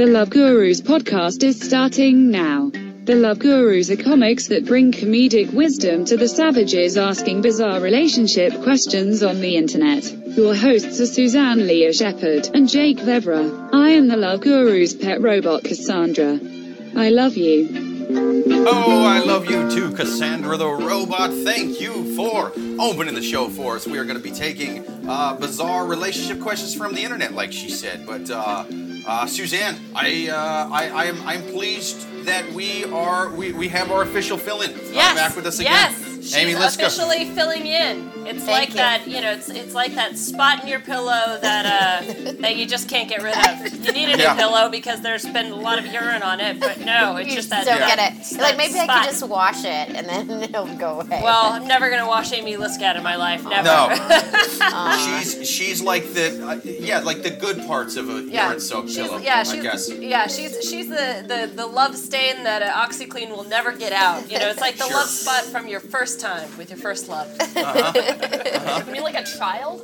The Love Gurus podcast is starting now. The Love Gurus are comics that bring comedic wisdom to the savages asking bizarre relationship questions on the internet. Your hosts are Suzanne Lea Shepherd and Jake Vevera. I am the Love Gurus pet robot Cassandra. I love you. Oh, I love you too, Cassandra the robot. Thank you for opening the show for us. We are going to be taking uh, bizarre relationship questions from the internet, like she said. But uh, Suzanne, I, uh, I, I am, I'm pleased that we are, we, we have our official fill-in uh, Yes. back with us again. Yes. She's Amy Liszka. officially filling in. It's Thank like you. that, you know, it's it's like that spot in your pillow that uh that you just can't get rid of. You need a new Yeah. pillow because there's been a lot of urine on it, but no, it's You just just that. don't Yeah. get it. You're like maybe I could just wash it and then it'll go away. Well, I'm never gonna wash Amy Liszka in my life. Never. No, she's she's like the uh, yeah like the good parts of a Yeah, urine soaked pillow. yeah, I guess. yeah, she's she's the, the, the love stain that uh, OxiClean will never get out. You know, it's like the Sure. love spot from your first time with your first love. You mean like a child?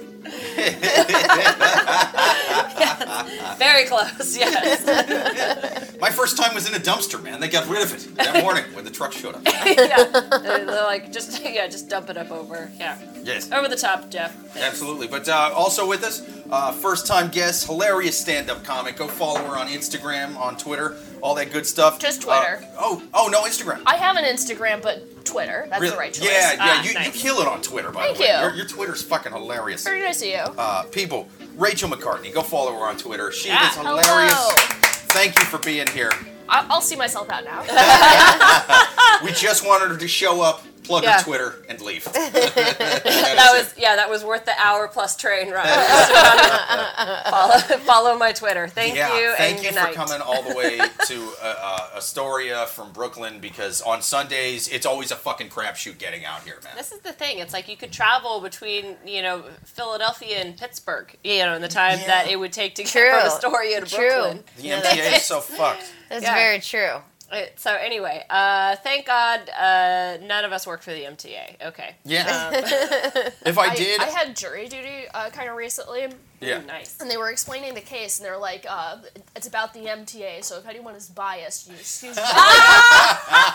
Very close, yes. My first time was in a dumpster, man. They got rid of it that morning when the truck showed up. yeah, they're, they're like just yeah, just dump it up over. Yeah, Yes. over the top, Jeff. Thanks. Absolutely. But uh, also with us, uh, first time guest, hilarious stand up comic. Go follow her on Instagram, on Twitter, all that good stuff. Just Twitter. Uh, oh, oh, no, Instagram. I have an Instagram, but Twitter. That's Really? the right choice. Yeah, yeah, Ah, you, you kill it on Twitter, by Thank the way. you. Your, your Twitter's fucking hilarious. Very nice of you. Uh, people, Rachel McCartney, go follow her on Twitter. She Yeah. is hilarious. Hello. Thank you for being here. I- I'll see myself out now. We just wanted her to show up, plug Yeah. her Twitter, and leave. That was yeah, that was worth the hour plus train ride. follow, follow my Twitter. Thank yeah, you thank and you good for night. coming all the way to uh, uh, Astoria from Brooklyn because on Sundays it's always a fucking crapshoot getting out here, man. This is the thing. It's like you could travel between, you know, Philadelphia and Pittsburgh, you know, in the time Yeah. that it would take to get True. from Astoria to True. Brooklyn. The MTA is so fucked. That's yeah. very true. Uh, So anyway, uh, thank God uh, none of us work for the MTA. Okay. Yeah. if I, I, did, I had jury duty uh, kind of recently, yeah. Ooh, nice. and they were explaining the case, and they're like, uh, "It's about the MTA, so if anyone is biased, you excuse me." Ah!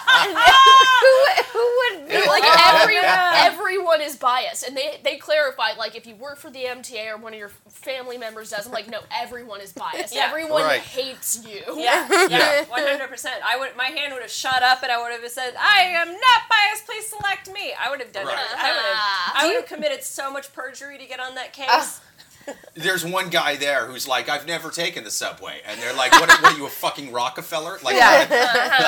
who, who would be like like, every, everyone is biased, and they they clarified like if you work for the MTA or one of your family members does, I'm like, no, everyone is biased. Yeah. Everyone Right. hates you. Yeah, yeah, one hundred percent. I would, my hand would have shot up, and I would have said, "I am not biased. Please select me." I would have done Right. it. I would have, ah. I would have committed so much perjury to get on that ah. case. There's one guy there who's like, I've never taken the subway, and they're like, What, what are you a fucking Rockefeller? Like, Yeah.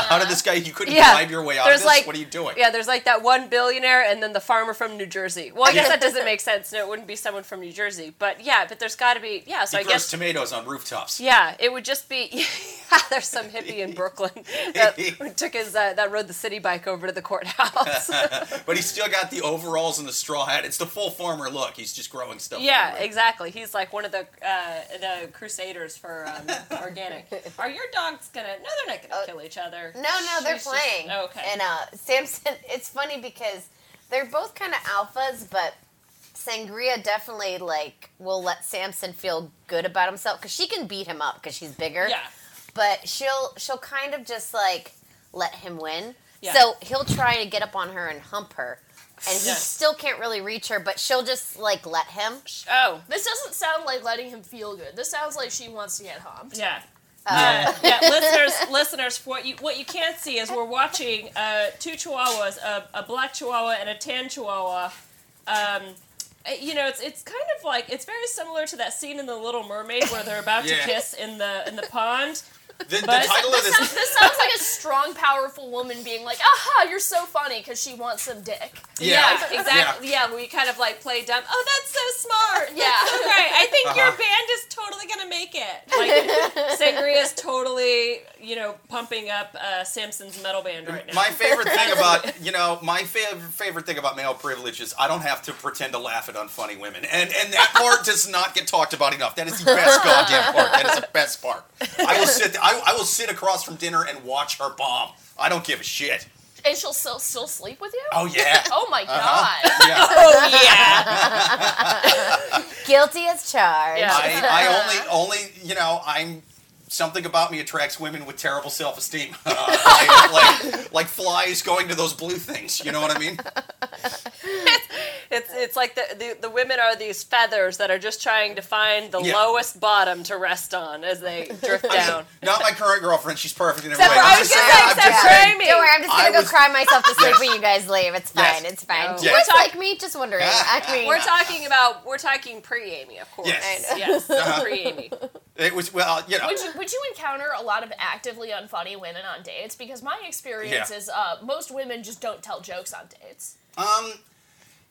how did this guy? You couldn't Yeah. bribe your way out There's of this? like- what are you doing? Yeah, there's like that one billionaire and then the farmer from New Jersey. Well, I guess that doesn't make sense. No, it wouldn't be someone from New Jersey. But yeah, but there's got to be yeah. So he I grows guess tomatoes on rooftops. yeah, it would just be yeah. There's some hippie in Brooklyn that took his uh, that rode the city bike over to the courthouse. But he's still got the overalls and the straw hat. It's the full farmer look. He's just growing stuff. yeah, everywhere. exactly. He's like one of the uh, the crusaders for um, organic. Are your dogs gonna? No, they're not gonna kill each other. No, no, they're just- playing. oh, okay. And uh, Samson, it's funny because they're both kind of alphas, but Sangria definitely like will let Samson feel good about himself because she can beat him up because she's bigger. yeah. But she'll she'll kind of just like let him win. Yeah. So he'll try to get up on her and hump her. And he Yeah. still can't really reach her, but she'll just like let him. Oh, This doesn't sound like letting him feel good. This sounds like she wants to get humped. yeah. Uh, Uh, yeah, listeners, listeners, what you what you can't see is we're watching uh, two chihuahuas, a, a black chihuahua and a tan chihuahua. Um, uh, you know, it's it's kind of like it's very similar to that scene in The Little Mermaid where they're about Yeah. to kiss in the in the pond. The, the But- title of This this. sounds, this sounds like a strong, powerful woman being like, "Aha, you're so funny" because she wants some dick. Yeah. exactly. Yeah. we kind of like play dumb. Oh, that's so smart. Yeah. That's so. I think your Uh-huh. band is totally gonna make it. Like Sangria is totally, you know, pumping up uh, Samson's metal band right now. My favorite thing about you know my favorite favorite thing about male privilege is I don't have to pretend to laugh at unfunny women, and and that part does not get talked about enough. That is the best goddamn part. That is the best part. I will sit I, I will sit across from dinner and watch her bomb. I don't give a shit. And she'll still still sleep with you. Oh yeah. Oh my Uh-huh. god. Yeah. oh yeah. Guilty as charged. Yeah. I, I only only you know I'm something about me attracts women with terrible self-esteem, uh, like, like like flies going to those blue things. You know what I mean? It's it's like the, the the women are these feathers that are just trying to find the Yeah. lowest bottom to rest on as they drift down. Not my current girlfriend. She's perfect in every Except way. for- I'm I was just gonna saying, say, I'm except just for saying- Amy. Don't worry, I'm just gonna I go was- cry myself to sleep Yes. when you guys leave. It's Yes. fine. It's fine. No. Just Yes. like me, just wondering. I mean, We're talking about we're talking pre Amy, of course. Yes. yes, Uh-huh. pre Amy. It was well, you know. Would you, would you encounter a lot of actively unfunny women on dates? Because my experience Yeah. is uh, most women just don't tell jokes on dates. Um,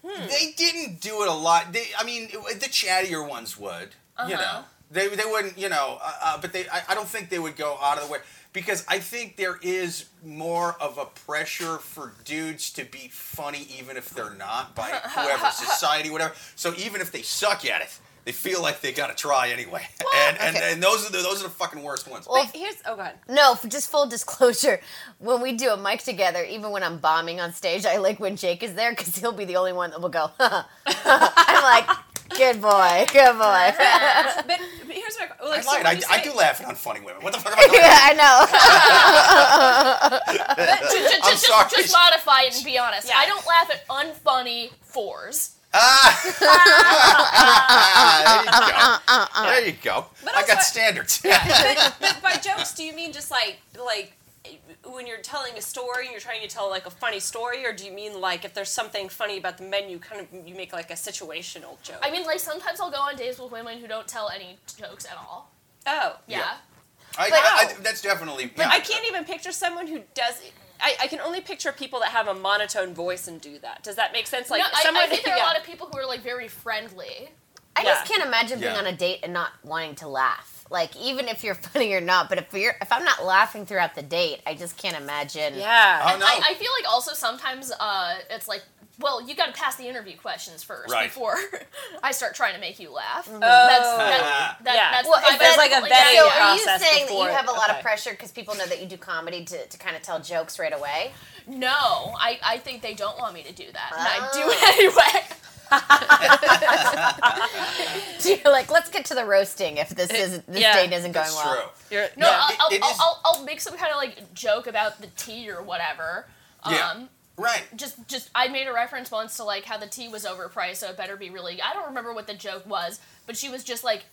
Hmm. they didn't do it a lot. They, I mean, the chattier ones would. You Uh-huh. know, they they wouldn't. You know, uh, uh, but they. I, I don't think they would go out of the way because I think there is more of a pressure for dudes to be funny, even if they're not by whoever society, whatever. So even if they suck at it. They feel like they gotta try anyway, and, and okay. and those are the those are the fucking worst ones. Well, But here's oh god. No, just full disclosure. When we do a mic together, even when I'm bombing on stage, I like when Jake is there because he'll be the only one that will go. I'm like, good boy, good boy. But, but here's my like, I so I, you I do laugh at unfunny women. What the fuck am I talking yeah. I know. Just, just, I'm just, sorry. just modify it and be honest. Yeah. I don't laugh at unfunny fours. Ah, there you go. There you go. But I also- got standards. but, but by jokes, do you mean just like like when you're telling a story and you're trying to tell like a funny story, or do you mean like if there's something funny about the menu, kind of you make like a situational joke? I mean, like sometimes I'll go on dates with women who don't tell any jokes at all. oh, Yeah. Yeah. I, But- I, I, that's definitely. But yeah. I can't even picture someone who does. I, I can only picture people that have a monotone voice and do that. Does that make sense? Like no, I, someone. I think there are yeah. a lot of people who are like very friendly. I just can't imagine being Yeah. on a date and not wanting to laugh. Like even if you're funny or not, but if you're if I'm not laughing throughout the date, I just can't imagine. Yeah. Oh no. I, I feel like also sometimes uh, it's like, well, you got to pass the interview questions first Right. before I start trying to make you laugh. Oh. That's, that, oh. that, Yeah. that's Well, the if there's like a yeah. vetting So are you process saying that you have a lot okay. of pressure because people know that you do comedy to, to kind of tell jokes right away? No, I, I think they don't want me to do that, and I do Oh. it anyway. So you're like, let's get to the roasting if this isn't this yeah, date isn't going That's well. true. You're, No, Yeah, I'll, it- I'll, it I'll, I'll, I'll make some kind of like joke about the tea or whatever. Yeah. Um, Right. just just I made a reference once to like how the tea was overpriced, so it better be really. I don't remember what the joke was, but she was just like,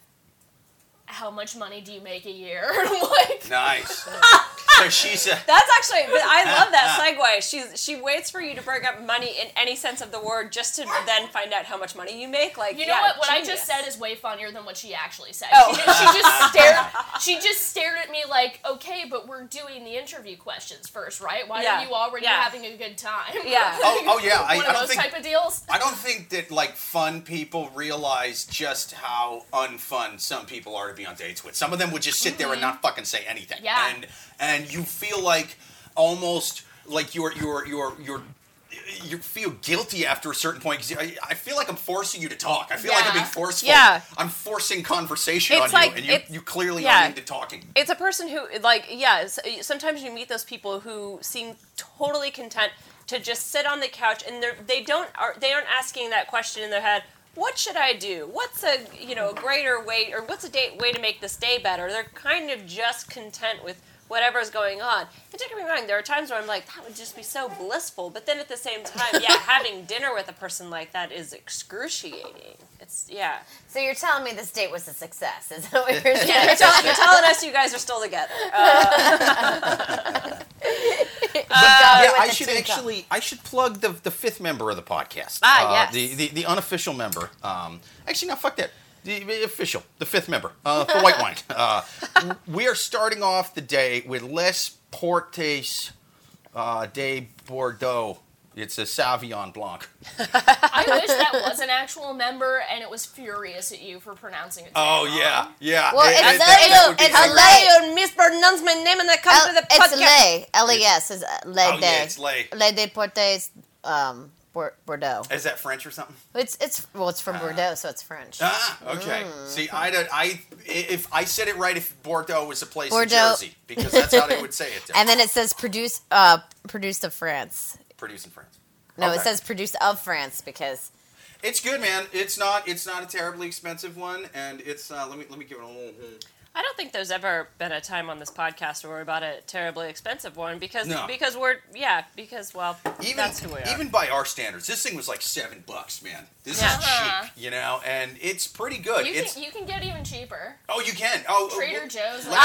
"How much money do you make a year?" Like, Nice. so she's a. That's actually, but I love that segue. She's she waits for you to bring up money in any sense of the word, just to then find out how much money you make. Like you know yeah, what? What I just said is way funnier than what she actually said. Oh. She, just, she just stared. She just stared at me like, "Okay, but we're doing the interview questions first, right? Why Yeah. are you already Yeah. having a good time?" Yeah. Oh, oh yeah. I, One I of don't those think. type of deals. I don't think that like fun people realize just how unfun some people are to be on dates with. Some of them would just sit there and not fucking say anything. Mm-hmm. Yeah. And and you feel like almost like you're you're you're you're you feel guilty after a certain point because I, I feel like I'm forcing you to talk. I feel like I'm being forceful. Yeah. I'm forcing conversation It's on like- you, and you, you clearly yeah. aren't into talking. it's a person who like yeah sometimes you meet those people who seem totally content to just sit on the couch and they're they don't are they aren't asking that question in their head what should i do what's a you know a greater way or what's a date way to make this day better they're kind of just content with whatever's going on and don't get me wrong there are times where i'm like that would just be so blissful but then at the same time yeah having dinner with a person like that is excruciating it's yeah So you're telling me this date was a success? Is that what you're saying? you're, tell- you're telling us you guys are still together uh, yeah, I should teacup. actually I should plug the the fifth member of the podcast. Ah, Uh, yes. The, the the unofficial member. Um, actually, no, fuck that. The, the official, the fifth member, uh, for white wine. Uh, we are starting off the day with Les Portes uh, de Bordeaux. It's a Sauvignon Blanc. I wish that was an actual member, and it was furious at you for pronouncing it. Oh wrong. yeah, yeah. Well, It- it's- it- that- that would be it's great. late. you mispronounce my name and I come L- it's Lay. L E S is uh, Lay Oh, yeah, it's Lay. Lay de Portes, um, Bor- Bordeaux. Is that French or something? It's it's well, it's from Bordeaux, so it's French. Ah, okay. Mm. See, I, don't- I if I said it right, if Bordeaux was a place Bordeaux. in Jersey, because that's how they would say it. There. And then it says produce uh produced of France. Produced in France. No, it says produced of France because It's good, man. It's not. It's not a terribly expensive one, and it's. Uh, let me let me give it a little. I don't think there's ever been a time on this podcast where we bought a terribly expensive one because No. because we're yeah because well Even that's who we are. even by our standards, this thing was like seven bucks, man. This Yeah. is Uh-huh. cheap, you know, and it's pretty good. You it's can you can get even cheaper. oh, you can oh Trader oh, Joe's. Let-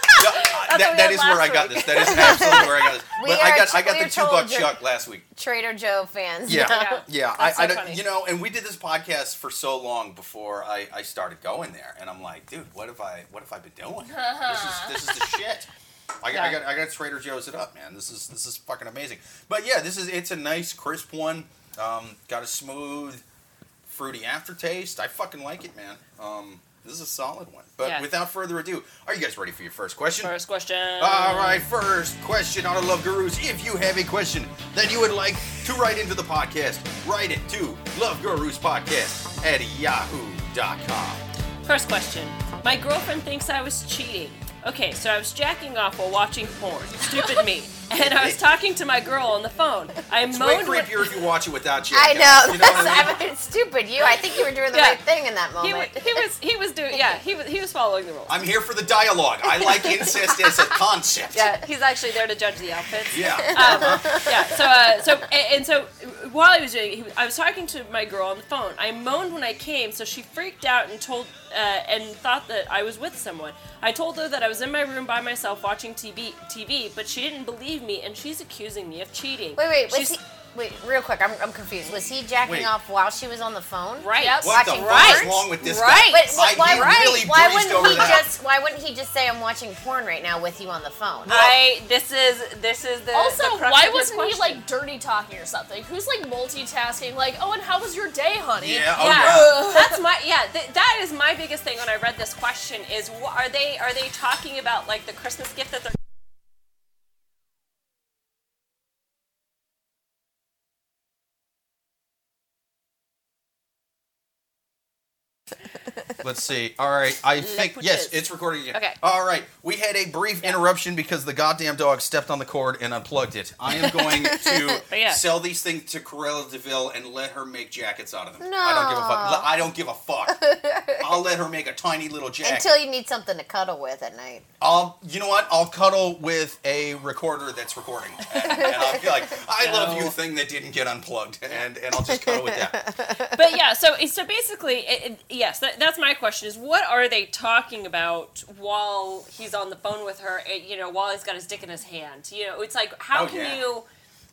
Yeah, that, that we where I got week. this. That is absolutely where I got this. But I got I got the two buck chuck last week. Trader Joe fans. Yeah, Yeah. yeah. I, so I don't- you know, and we did this podcast for so long before I, I started going there, and I'm like, dude, what have I what have I been doing? this is this is the shit. I, got I got I got Trader Joe's it up, man. This is this is fucking amazing. But yeah, this is it's a nice crisp one. Um, got a smooth, fruity aftertaste. I fucking like it, man. Um, this is a solid one. But Yeah. without further ado, are you guys ready for your first question? First question. All right, first question on a Love Gurus. If you have a question that you would like to write into the podcast, write it to Love Gurus Podcast at yahoo.com. First question. My girlfriend thinks I was cheating. Okay, so I was jacking off while watching porn. Stupid me. And I was talking to my girl on the phone. I It's way moaned when, creepier if you watch it without you. I know. You know That's, what I mean? I mean, it's stupid. You, I think you were doing the Yeah. right thing in that moment. he was he was doing yeah he was he was following the rules. I'm here for the dialogue. I like incest as a concept. yeah, he's actually there to judge the outfits. Yeah. Um, yeah. So, uh, so, and, and so, while I was doing, it, he, I was talking to my girl on the phone. I moaned when I came, so she freaked out and told, uh, and thought that I was with someone. I told her that I was in my room by myself watching TV, TV, but she didn't believe me, and she's accusing me of cheating. Wait, wait, was She's- he? Wait, real quick. I'm, I'm confused. Was he jacking Wait. off while she was on the phone? Right. Yep. What the watching fuck is wrong with this Right. guy? But I, why, right? really why wouldn't over he that. just? Why wouldn't he just say, "I'm watching porn right now" with you on the phone? I. This is this is the. Also, the why wasn't he like dirty talking or something? Who's like multitasking? Like, oh, and how was your day, honey? Yeah, oh, yeah, yeah. that's my yeah. Th- that is my biggest thing when I read this question is wh- are they are they talking about like the Christmas gift that they're Let's see. All right. I think yes, it's recording again. Okay. All right. We had a brief interruption because the goddamn dog stepped on the cord and unplugged it. I am going to yeah. sell these things to Cruella de Vil and let her make jackets out of them. No. I don't give a fuck. I don't give a fuck. I'll let her make a tiny little jacket. Until you need something to cuddle with at night. I'll, you know what? I'll cuddle with a recorder that's recording, and, and I'll be like, "I love you," thing that didn't get unplugged, and and I'll just cuddle with that. but yeah, so so basically, it, it- yes, that, that's my question: is what are they talking about while he's on the phone with her? eh, You know, while he's got his dick in his hand. You know, it's like how Oh, can yeah. you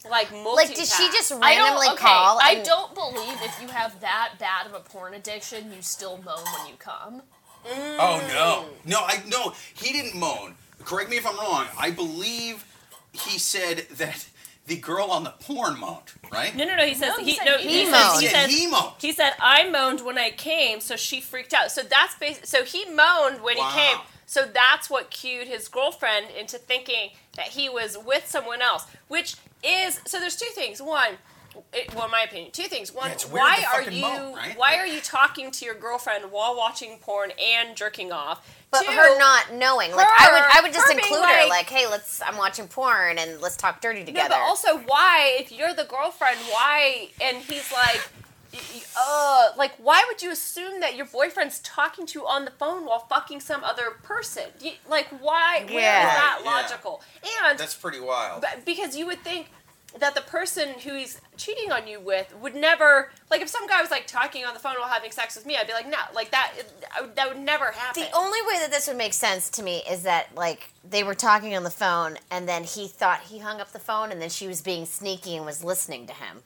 like multitask? Like, did she just I randomly don't. Okay, call? I don't believe if you have that bad of a porn addiction, you still moan when you come. Oh no, no, I no, he didn't moan. Correct me if I'm wrong. I believe he said that the girl on the porn moaned, right? No, no, no. He says No, he, he said no. he He, moaned. says, He he said says he moaned. He said, I moaned when I came, so she freaked out. So that's bas- so he moaned when Wow. he came. So that's what cued his girlfriend into thinking that he was with someone else, which is so there's two things. One, it, well, in my opinion, two things. One, Yeah, why are you moan, right? why are you talking to your girlfriend while watching porn and jerking off? But Two, her not knowing, like I would, I would just her being include her, like- like, "Hey, let's. I'm watching porn, and let's talk dirty No, together." but also why, if you're the girlfriend, why? And he's like, y- y- uh, like, why would you assume that your boyfriend's talking to you on the phone while fucking some other person? You, like, why? Where is Yeah. that Right, yeah. logical? And That's pretty wild. but- because you would think that the person who he's cheating on you with would never like if some guy was like talking on the phone while having sex with me i'd be like no like that would, that would never happen The only way that this would make sense to me is that like they were talking on the phone, and then he thought he hung up the phone, and then she was being sneaky and was listening to him.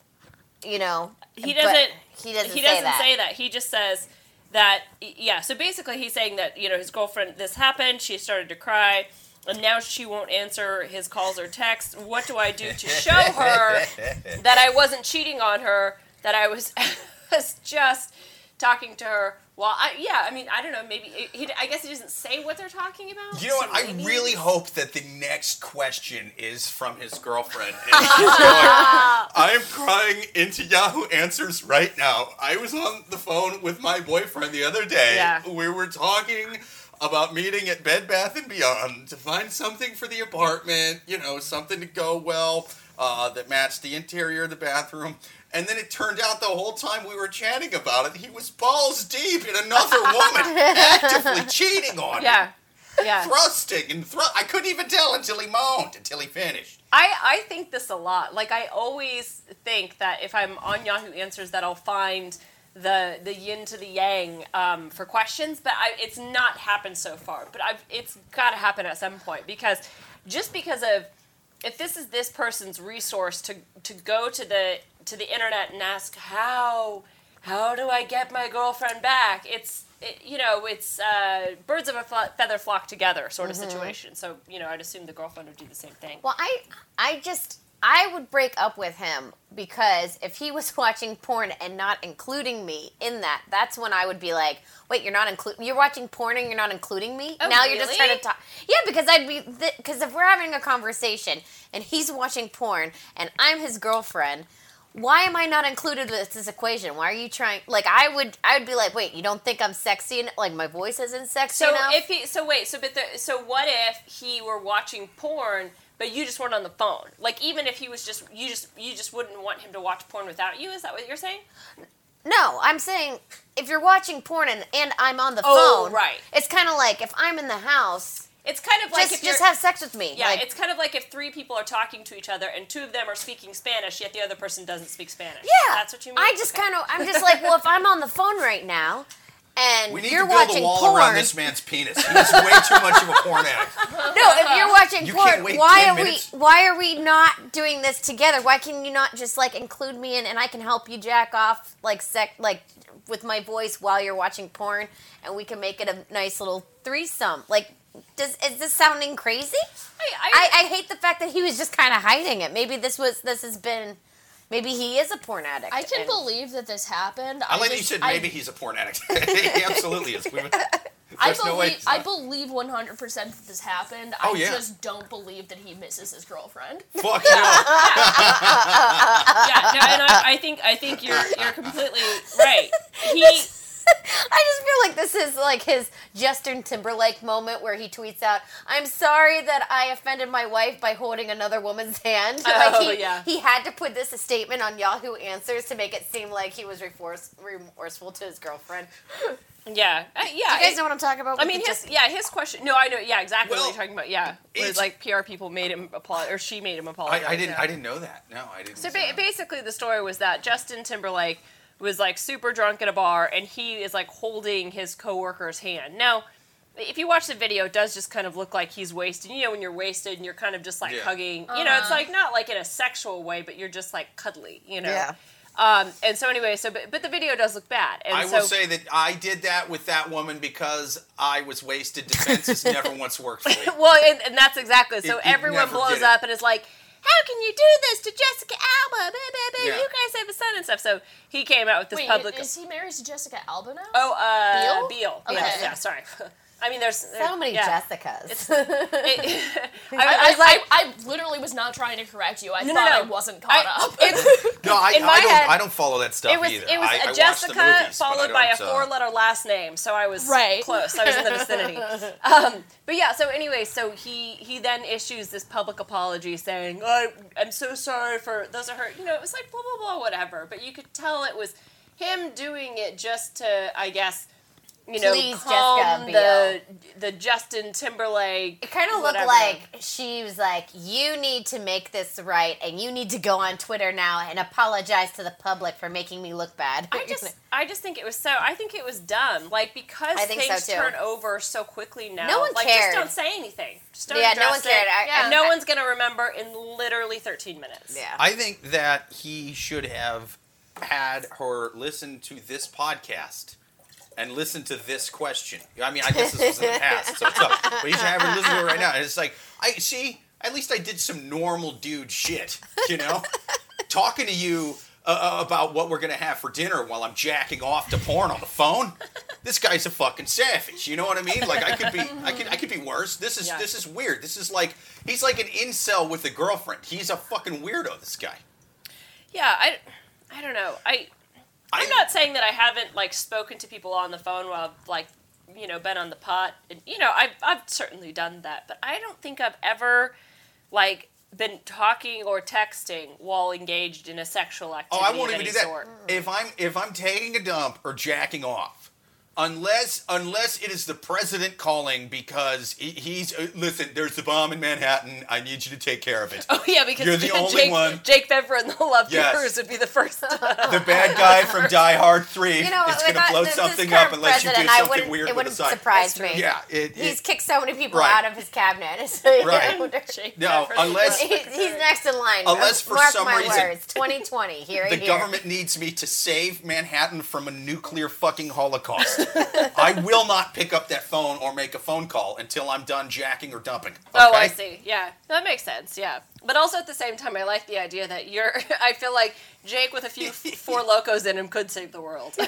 You know, he doesn't he doesn't. he doesn't that. say that he just says that yeah so basically he's saying that you know his girlfriend this happened she started to cry and now she won't answer his calls or texts what do i do to show her that i wasn't cheating on her that i was, was just talking to her well I, yeah i mean i don't know maybe he, i guess he doesn't say what they're talking about You know what? so I really hope that the next question is from his girlfriend. And she's going, I'm crying into Yahoo Answers right now. I was on the phone with my boyfriend the other day. Yeah. We were talking about meeting at Bed Bath and Beyond to find something for the apartment, you know, something to go well uh, that matched the interior of the bathroom. And then it turned out the whole time we were chatting about it, he was balls deep in another woman, actively cheating on me, Yeah. Yeah. thrusting and thrust. I couldn't even tell until he moaned, until he finished. I, I think this a lot. Like I always think that if I'm on Yahoo Answers, that I'll find the the yin to the yang um, for questions, but I, it's not happened so far. But I've it's got to happen at some point because just because of if this is this person's resource to to go to the to the internet and ask how how do I get my girlfriend back? It's it, you know it's uh, birds of a feather flock together sort of situation. So you know I'd assume the girlfriend would do the same thing. Well, I I just I would break up with him because if he was watching porn and not including me in that, that's when I would be like, "Wait, you're not including you're watching porn and you're not including me? Oh, now you're just really? trying to talk." Yeah, because I'd be because if we're having a conversation and he's watching porn and I'm his girlfriend, why am I not included with this equation? Why are you trying? Like, I would, I would be like, wait, you don't think I'm sexy? En- like, my voice isn't sexy So enough? if he, so wait, so but the, so what if he were watching porn, but you just weren't on the phone? Like even if he was just, you just, you just wouldn't want him to watch porn without you. Is that what you're saying? No, I'm saying if you're watching porn and, and I'm on the Oh, phone, right. It's kind of like if I'm in the house, It's kind of like just just have sex with me. yeah, like, it's kind of like if three people are talking to each other and two of them are speaking Spanish, yet the other person doesn't speak Spanish. yeah. that's what you mean. I just Okay. kind of, I'm just like, well, if I'm on the phone right now and We need you're to build watching a wall porn, around this man's penis. He's way too much of a porn addict. no, if you're watching You porn, can't wait why 10 are minutes? we, why are we not doing this together? Why can you not just like include me in and I can help you jack off like sec, like with my voice while you're watching porn, and we can make it a nice little threesome? Like, does is this sounding crazy? I, I, I hate the fact that he was just kind of hiding it. Maybe this was this has been, maybe he is a porn addict. I can and- believe that this happened. I like that you said I- maybe he's a porn addict. he absolutely is. We- I There's no way believe, I believe 100% that this happened. Oh, I yeah. just don't believe that he misses his girlfriend. Fuck no. yeah, no, and I, I think I think you're you're completely right. He I just feel like this is like his Justin Timberlake moment where he tweets out, "I'm sorry that I offended my wife by holding another woman's hand." Oh, like he, yeah. he had to put this statement on Yahoo Answers to make it seem like he was remorse, remorseful to his girlfriend. yeah uh, yeah. You guys it- know what I'm talking about? I mean, his Just- yeah, his question. No, I know. Yeah, exactly Well, what you're talking about. Yeah, where like PR people made him apologize, or she made him apologize. I, I didn't. yeah. I didn't know that. No, I didn't. So see ba- basically, the story was that Justin Timberlake was like super drunk at a bar, and he is like holding his coworker's hand. Now, if you watch the video, it does just kind of look like he's wasted. You know, when you're wasted and you're kind of just like Yeah. hugging. You know, it's like not like in a sexual way, but you're just like cuddly. You know. Yeah. Um, and so anyway, so but, but the video does look bad, and I so will say that I did that with that woman because I was wasted. Defense has never once worked for me. well, and, and that's exactly so. It- it everyone never blows up and is like, "How can you do this to Jessica Alba? Blah, blah, blah. Yeah. You guys have a son and stuff." So he came out with this Wait, public. is he married to Jessica Alba now? oh, uh, Biel? Biel. Okay. Yes, yeah, sorry. I mean, there's, there's so many yeah. Jessicas. It- I, I, I was like, I, I literally was not trying to correct you. I No, no, thought no. I wasn't caught I- up. it's, No, I, In my I don't. head, I don't follow that stuff it was either. it was I, I a Jessica movies, followed by a uh, four-letter last name, so I was Right. close. I was in the vicinity. Um, but yeah, so anyway, so he he then issues this public apology saying, I, "I'm so sorry for those are hurt." You know, it was like blah blah blah, whatever. But you could tell it was him doing it just to, I guess. You know, Please, calm Jessica the the Justin Timberlake. It kind of looked like she was like, "You need to make this right, and you need to go on Twitter now and apologize to the public for making me look bad." I just, I just think it was so. I think it was dumb. Like because I think so, things too. turn over so quickly now. No one like, cared. Just don't say anything. Just don't Yeah, no one cared. I- Yeah. and no one's gonna remember in literally 13 minutes. yeah. I think that he should have had her listen to this podcast and listen to this question. I mean, I guess this was in the past, so it's up. But you should have her listen to it right now. And it's like, I see. At least I did some normal dude shit. You know, talking to you. Uh, about what we're gonna have for dinner while I'm jacking off to porn on the phone. This guy's a fucking savage. You know what I mean? Like I could be, I could, I could be worse. This is, Yeah. this is weird. This is like he's like an incel with a girlfriend. He's a fucking weirdo. This guy. Yeah, I, I don't know. I, I'm not saying that I haven't like spoken to people on the phone while I've like, you know, been on the pot. And, you know, I've I've certainly done that, but I don't think I've ever, like, been talking or texting while engaged in a sexual activity. Oh. I won't of even any do that. Sort. If I'm if I'm taking a dump or jacking off, unless unless it is the president calling because he, he's uh, listen, there's the bomb in Manhattan. I need you to take care of it. Oh yeah, because You're the Jake, only one. Jake Vevera and the Love Yes. Gurus would be the first. the bad guy from Die Hard Three You know, is going to blow this something current up unless you do something wouldn't- weird It wouldn't a sign. surprise That's me. Yeah, it, He's kicked so many people Right. out of his cabinet. So, Right. Jake No, Vevera. unless- He- he's next in line. Unless for Mark some my reason words, 2020. Here, the here. government needs me to save Manhattan from a nuclear fucking holocaust. I will not pick up that phone or make a phone call until I'm done jacking or dumping. Oh, I see. Yeah, that makes sense. Yeah, but also at the same time, I like the idea that you're. I feel like Jake with a few four locos in him could save the world.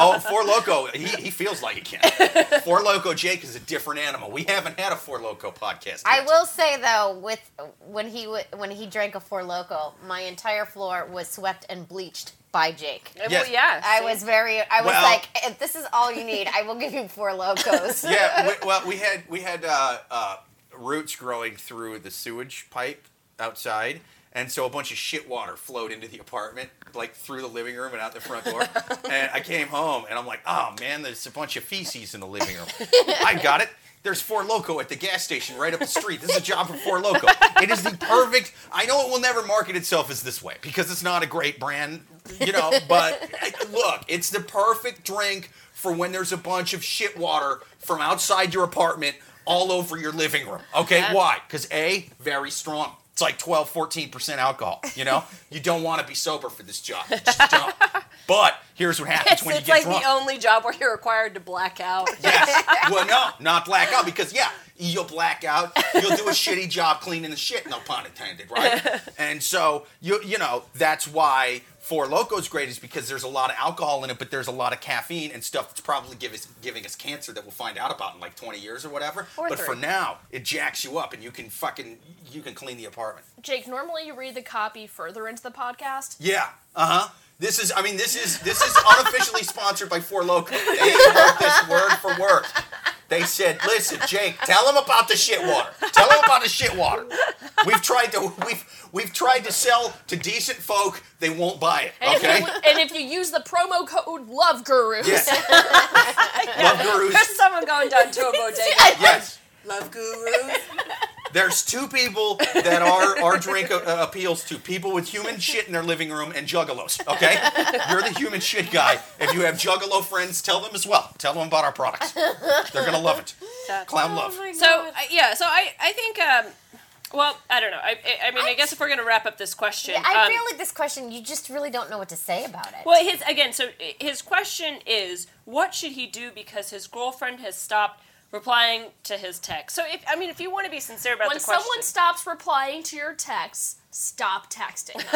Oh, Four Loco, he, he feels like he can. Four Loco Jake is a different animal. We haven't had a Four Loco podcast. I will say though, with when he w- when he drank a Four Loco, my entire floor was swept and bleached by Jake. Well, Yes. yeah, I was very. I was Well- like, if this is all you need, I will give you Four Locos. Yeah, we, well, we had we had uh, uh, roots growing through the sewage pipe outside, and so a bunch of shit water flowed into the apartment, like through the living room and out the front door. and I came home, and I'm like, oh man, there's a bunch of feces in the living room. I got it. There's Four Loco at the gas station right up the street. This is a job for Four Loco. It is the perfect. I know it will never market itself as this way because it's not a great brand, you know. But look, it's the perfect drink for when there's a bunch of shit water from outside your apartment all over your living room. Okay, why? Because A, very strong. It's like 12, 14% alcohol. You know, you don't want to be sober for this job. You just don't. But here's what happens It's, when you it's get like drunk. the only job where you're required to black out. Yes. Well, no, not black out because yeah, you'll black out. You'll do a shitty job cleaning the shit. No pun intended, right? And so you you know that's why Four Loco's great is because there's a lot of alcohol in it, but there's a lot of caffeine and stuff that's probably give us, giving us cancer that we'll find out about in like 20 years or whatever. Or but for now, it jacks you up and you can fucking you can clean the apartment. Jake, normally you read the copy further into the podcast. Yeah. Uh huh. This is, I mean, this is this is unofficially sponsored by Four Loco. They wrote this word for word. They said, "Listen, Jake, tell them about the shit water. Tell them about the shit water. We've tried to we've we've tried to sell to decent folk. They won't buy it. And, Okay. if you, and if you use the promo code Love Gurus, Yes. Love gurus. There's someone going down to a bodega. Yes. Love gurus. There's two people that our our drink uh, appeals to: people with human shit in their living room and juggalos. Okay, you're the human shit guy. If you have juggalo friends, tell them as well. Tell them about our products. They're gonna love it. Clown love. So uh, yeah, so I I think um, well I don't know. I I, I mean I, I- guess if we're gonna wrap up this question, I um, feel like this question, you just really don't know what to say about it. Well, his again. So his question is, what should he do because his girlfriend has stopped replying to his text? So if I mean, if you want to be sincere about when the question, someone stops replying to your texts, stop texting.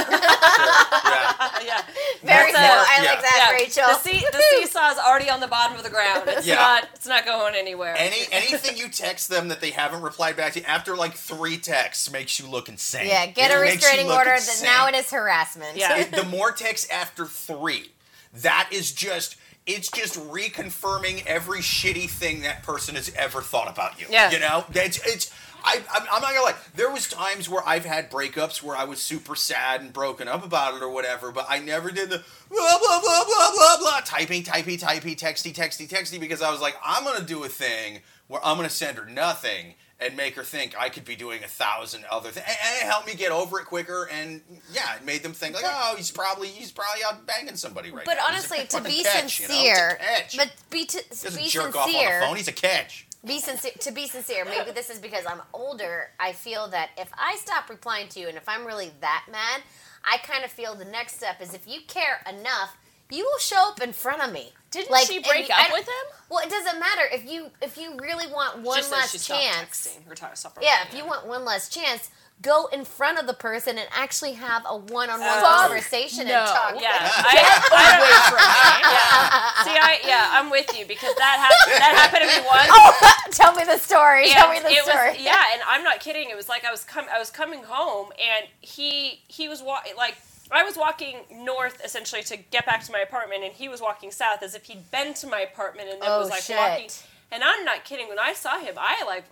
Yeah. yeah, Very That's simple. a- I yeah. like that, yeah, Rachel. The, see, the seesaw's already on the bottom of the ground. It's Yeah. not. It's not going anywhere. Any anything you text them that they haven't replied back to after like three texts makes you look insane. yeah, get It a restraining order. That now it is harassment. Yeah. It- the more texts after three, that is just it's just reconfirming every shitty thing that person has ever thought about you. Yeah. You know, it's it's. I, I'm, I'm not gonna lie. There was times where I've had breakups where I was super sad and broken up about it or whatever, but I never did the blah blah blah blah blah blah typing, typing, typing, texty, texty, texty because I was like, I'm gonna do a thing where I'm gonna send her nothing and make her think I could be doing a thousand other things, and, it helped me get over it quicker. And yeah, it made them think like, oh, he's probably he's probably out banging somebody right But now. A honestly, to be catch, you know? Sincere, but be to, be off sincere, phone. He's a catch. be sincere. To be sincere, maybe this is because I'm older. I feel that if I stop replying to you, and if I'm really that mad, I kind of feel the next step is if you care enough, you will show up in front of me. Didn't Like, she break I up with him? Well, it doesn't matter if you if you really want one Just that she last stopped chance. Yeah, if you want one last chance, go in front of the person and actually have a one-on-one Oh. conversation No. and talk. Yeah, I, I, yeah. See, I yeah, I'm with you because that happened. That happened to me once. Oh, tell me the story. And tell me the it story. Was, yeah, and I'm not kidding. It was like I was com- I was coming home, and he he was wa- like I was walking north essentially to get back to my apartment, and he was walking south as if he'd been to my apartment and then Oh, was like shit. walking. And I'm not kidding. When I saw him, I like,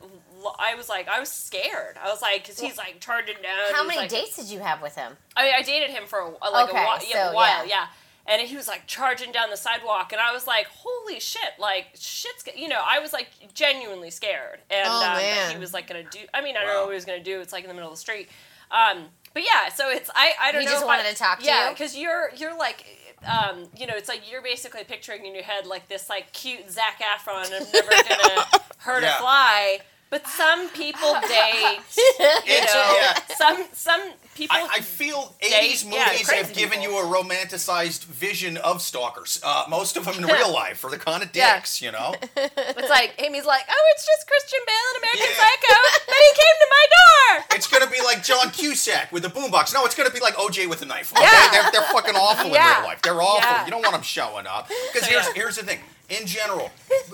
I was like, I was scared. I was like, because he's like charging down. How many like- dates did you have with him? I mean, I dated him for a, like Okay, a, while, yeah, a while, yeah. yeah. And he was like charging down the sidewalk, and I was like, "Holy shit!" Like shit's, go-" you know, I was like genuinely scared, and Oh, um, man. he was like gonna do. I mean, I don't know what he was gonna do. It's like in the middle of the street. Um, but yeah, so it's I I don't He know. just if wanted I, to talk to yeah, you? because you're you're like. Um, you know, it's like you're basically picturing in your head like this like cute Zac Efron, I'm never gonna hurt Yeah. a fly. But some people date, you know, yeah. some some people I, I feel 80s movies crazy have given people. you a romanticized vision of stalkers. Uh, most of them in real life are the kind of Yeah. dicks, you know? It's like Amy's like, oh, it's just Christian Bale in American Yeah. Psycho, but he came to my door. It's gonna be like John Cusack with a boombox. No, it's gonna be like OJ with a knife. Okay? Yeah. They're, they're fucking awful in real life. They're awful. Yeah. You don't want them showing up. Because So, here's yeah. here's the thing. In general,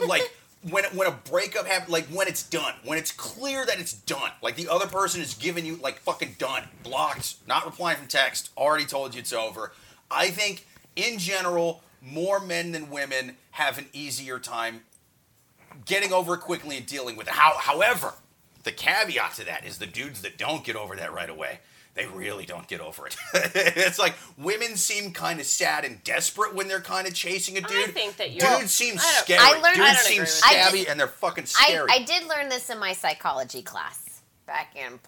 like when when a breakup happens, like when it's done, when it's clear that it's done, like the other person is giving you like fucking done, blocked, not replying from text, already told you it's over. I think in general, more men than women have an easier time getting over it quickly and dealing with it. How, however, the caveat to that is the dudes that don't get over that right away, they really don't get over it. it's like women seem kind of sad and desperate when they're kind of chasing a dude. I think that you're- dudes seem I scary. I learned- I dudes don't seem agree with that. I stabby and they're fucking I, scary. I did learn this in my psychology class back in. Um,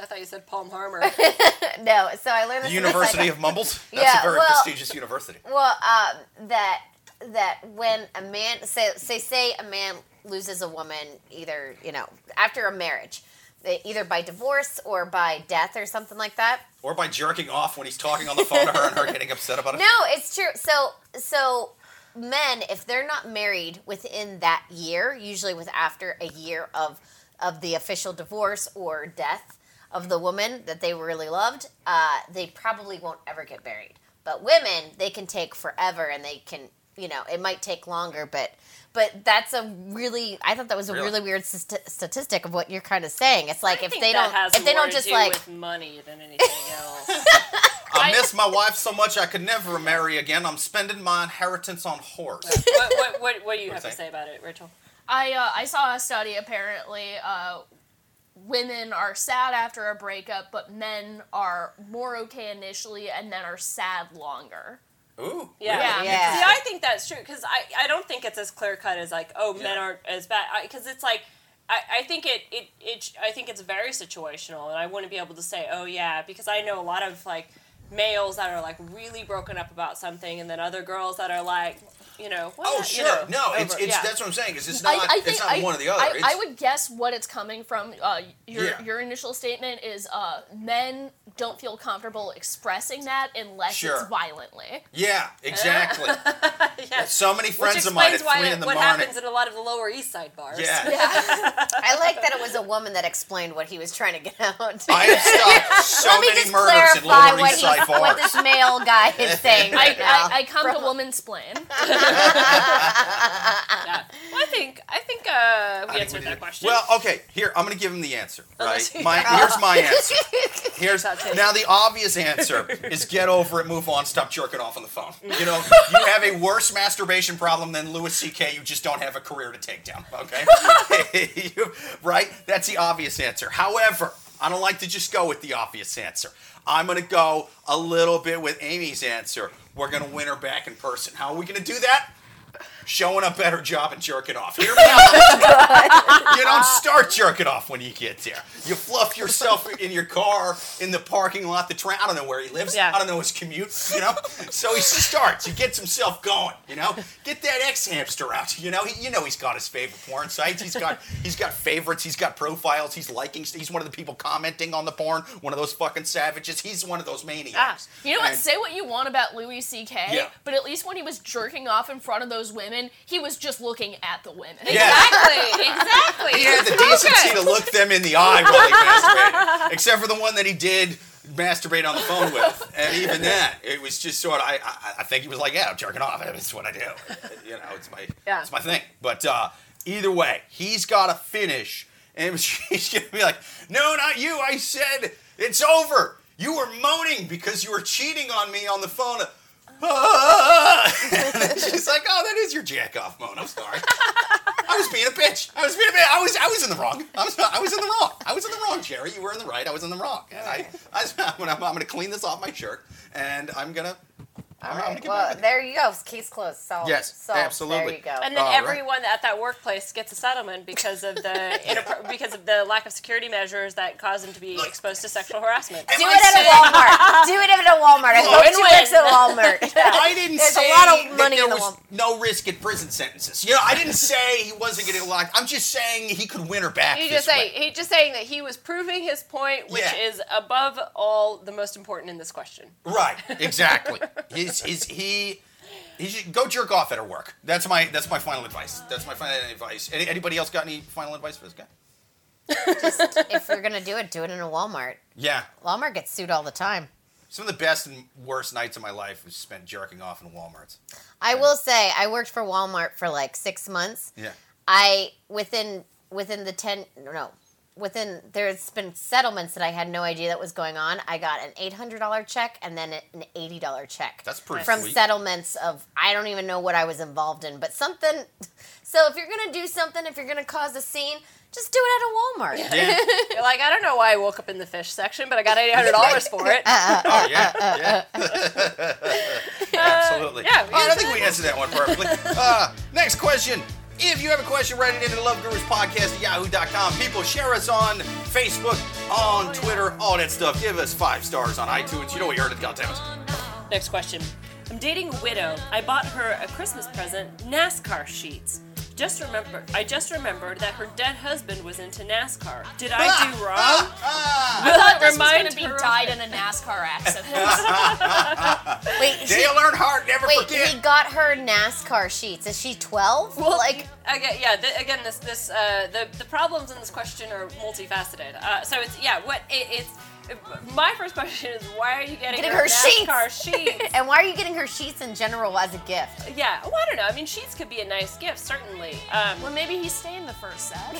I thought you said Palm Harbor. no, so I learned the this in my University of Mumbles? That's Yeah, a very well- prestigious university. Well, um, that that when a man say say say a man loses a woman either you know after a marriage, they- either by divorce or by death or something like that. Or by jerking off when he's talking on the phone to her and her getting upset about it. No, it's true. So so men, if they're not married within that year, usually with after a year of of the official divorce or death of the woman that they really loved, uh, they probably won't ever get married. But women, they can take forever, and they can, you know, it might take longer, but. But that's a really, I thought that was a Really? really, weird st- statistic of what you're kind of saying. It's like I if think they that don't, has if they don't just do like, with money than anything else. I miss my wife so much I could never marry again. I'm spending my inheritance on whores. what, what, what, what do you have to What do you say about it, Rachel? I uh, I saw a study. Apparently, uh, women are sad after a breakup, but men are more okay initially and then are sad longer. Ooh. Yeah. Yeah. Yeah. See, I think that's true because I, I don't think it's as clear cut as like oh men aren't as bad because it's like I, I think it, it it I think it's very situational and I wouldn't be able to say oh yeah because I know a lot of like males that are like really broken up about something and then other girls that are like you know well, Oh you sure, know, no, it's over- it's yeah. that's what I'm saying. Is it's not I, I think it's not I, one or the other. I, I would guess what it's coming from. Uh, your Yeah. your initial statement is uh, men don't feel comfortable expressing that unless Sure. it's violently. yeah, exactly. yeah. so many Which friends of mine explains at why three in the what morning. happens in a lot of the Lower East Side bars. Yeah, I like that it was a woman that explained what he was trying to get out. I have stopped so Let me many just murders in clarify Lower what, East he, Side what bars. this male guy is saying I, now. I, I come to woman's plain. Yeah. Well, I think I think uh, we I think answered we that question. Well, okay, here I'm going to give him the answer. Right? My, here's my answer. Here's That's it. Now the obvious answer is get over it, move on, stop jerking off on the phone. You know, you have a worse masturbation problem than Louis C.K. You just don't have a career to take down. Okay, right? That's the obvious answer. However, I don't like to just go with the obvious answer. I'm going to go a little bit with Amy's answer. We're going to win her back in person. How are we going to do that? Showing a better job and jerking off. Hear me out. you don't start jerking off when you get there. You fluff yourself in your car in the parking lot. The train. I don't know where he lives. Yeah. I don't know his commute. You know. So he starts. He gets himself going. You know. Get that xHamster out. You know. He, you know he's got his favorite porn sites. He's got he's got favorites. He's got profiles. He's liking. He's one of the people commenting on the porn. One of those fucking savages. He's one of those maniacs. Ah, you know what? And- Say what you want about Louis C.K., Yeah. but at least when he was jerking off in front of those women, he was just looking at the women. Yeah. Exactly, exactly. He had the decency to look them in the eye while he masturbated, except for the one that he did masturbate on the phone with, and even that, it was just sort of. I, I, I think he was like, "Yeah, I'm jerking off. It's what I do. You know, it's my, Yeah. it's my thing." But uh, either way, he's got to finish, and she's gonna be like, "No, not you. I said it's over. You were moaning because you were cheating on me on the phone." She's like, "Oh, that is your jack off moan. I'm sorry. I was being a bitch. I was being a bitch. I was I was in the wrong. I was I was in the wrong. I was in the wrong, Jerry. You were in the right. I was in the wrong. And I, I I'm gonna, I'm gonna clean this off my shirt, and I'm gonna. I'm, All I'm gonna right. Well, back with it. there you go. Case closed. Solved. Yes, Solved. absolutely. There you go. And then All right. everyone at that workplace gets a settlement because of the inappro- because of the lack of security measures that cause them to be exposed to sexual harassment. Am Do it at a Walmart. Do it at a Walmart. I hope she works at Walmart. I didn't There's a lot of that money there in the was wall. no risk at prison sentences. You know, I didn't say he wasn't getting locked. I'm just saying he could win her back. You just say way. he just saying that he was proving his point, which Yeah. is above all the most important in this question. Right, exactly. He's, he's, he he should go jerk off at her work. That's my that's my final advice. That's my final advice. Any, anybody else got any final advice for this guy? Just if you're gonna do it, do it in a Walmart. Yeah, Walmart gets sued all the time. some of the best and worst nights of my life was spent jerking off in WalMarts. I will say, I worked for Walmart for like six months. Yeah. I within within the ten no within there's been settlements that I had no idea that was going on. I got an eight hundred dollar check and then an eighty dollar check. That's pretty from sweet. settlements of I don't even know what I was involved in, but something. So if you're gonna do something, if you're gonna cause a scene, just do it at a Walmart. Yeah. You're like, I don't know why I woke up in the fish section, but I got eight hundred dollars for it. Uh, uh, uh, oh yeah, yeah. Absolutely. yeah, All right, I think we answered that one perfectly. Uh, next question. If you have a question, write it into the Love Gurus Podcast at yahoo.com. People, share us on Facebook, on Twitter, all that stuff. Give us five stars on iTunes. You know what we heard it, goddammit. Next question. I'm dating a widow. I bought her a Christmas present, NASCAR sheets. Just remember, I just remembered that her dead husband was into NASCAR. Did I do wrong? Ah, I thought it this was remind going to be died in a NASCAR accident. Wait, he, Dale Earnhardt, never wait, forget. he got her NASCAR sheets. Is she twelve? Well, like again, yeah. th again, this this uh, the the problems in this question are multifaceted. Uh, so it's yeah. What it, it's my first question is why are you getting, Getting her, her sheets. Sheets? And why are you getting her sheets in general as a gift? yeah. Well, I don't know. I mean, sheets could be a nice gift, certainly. Um, well, maybe he's staying the first set.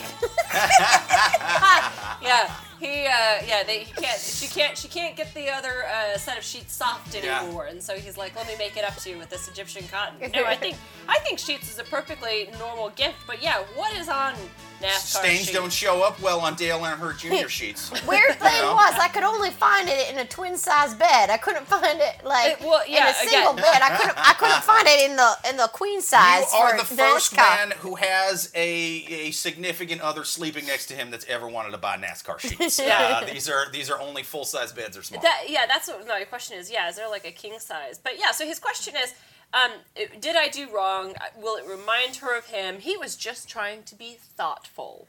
yeah. He uh, yeah. They he can't. She can't. She can't get the other uh, set of sheets soft Yeah. anymore, and so he's like, let me make it up to you with this Egyptian cotton. No, I think I think sheets is a perfectly normal gift, but yeah, what is on NASCAR Stains sheets? don't show up well on Dale Earnhardt Jr. sheets. Weird thing know? was, I could only find it in a twin size bed. I couldn't find it like Uh, well, yeah, in a single again. bed. I couldn't. I couldn't find it in the in the queen size. You are for the first NASCAR. man who has a, a significant other sleeping next to him that's ever wanted to buy NASCAR sheets. Yeah. These are these are only full size beds or small. That yeah, that's what my question is. Yeah, is there like a king size? But yeah, so his question is, um, did I do wrong? Will it remind her of him? He was just trying to be thoughtful.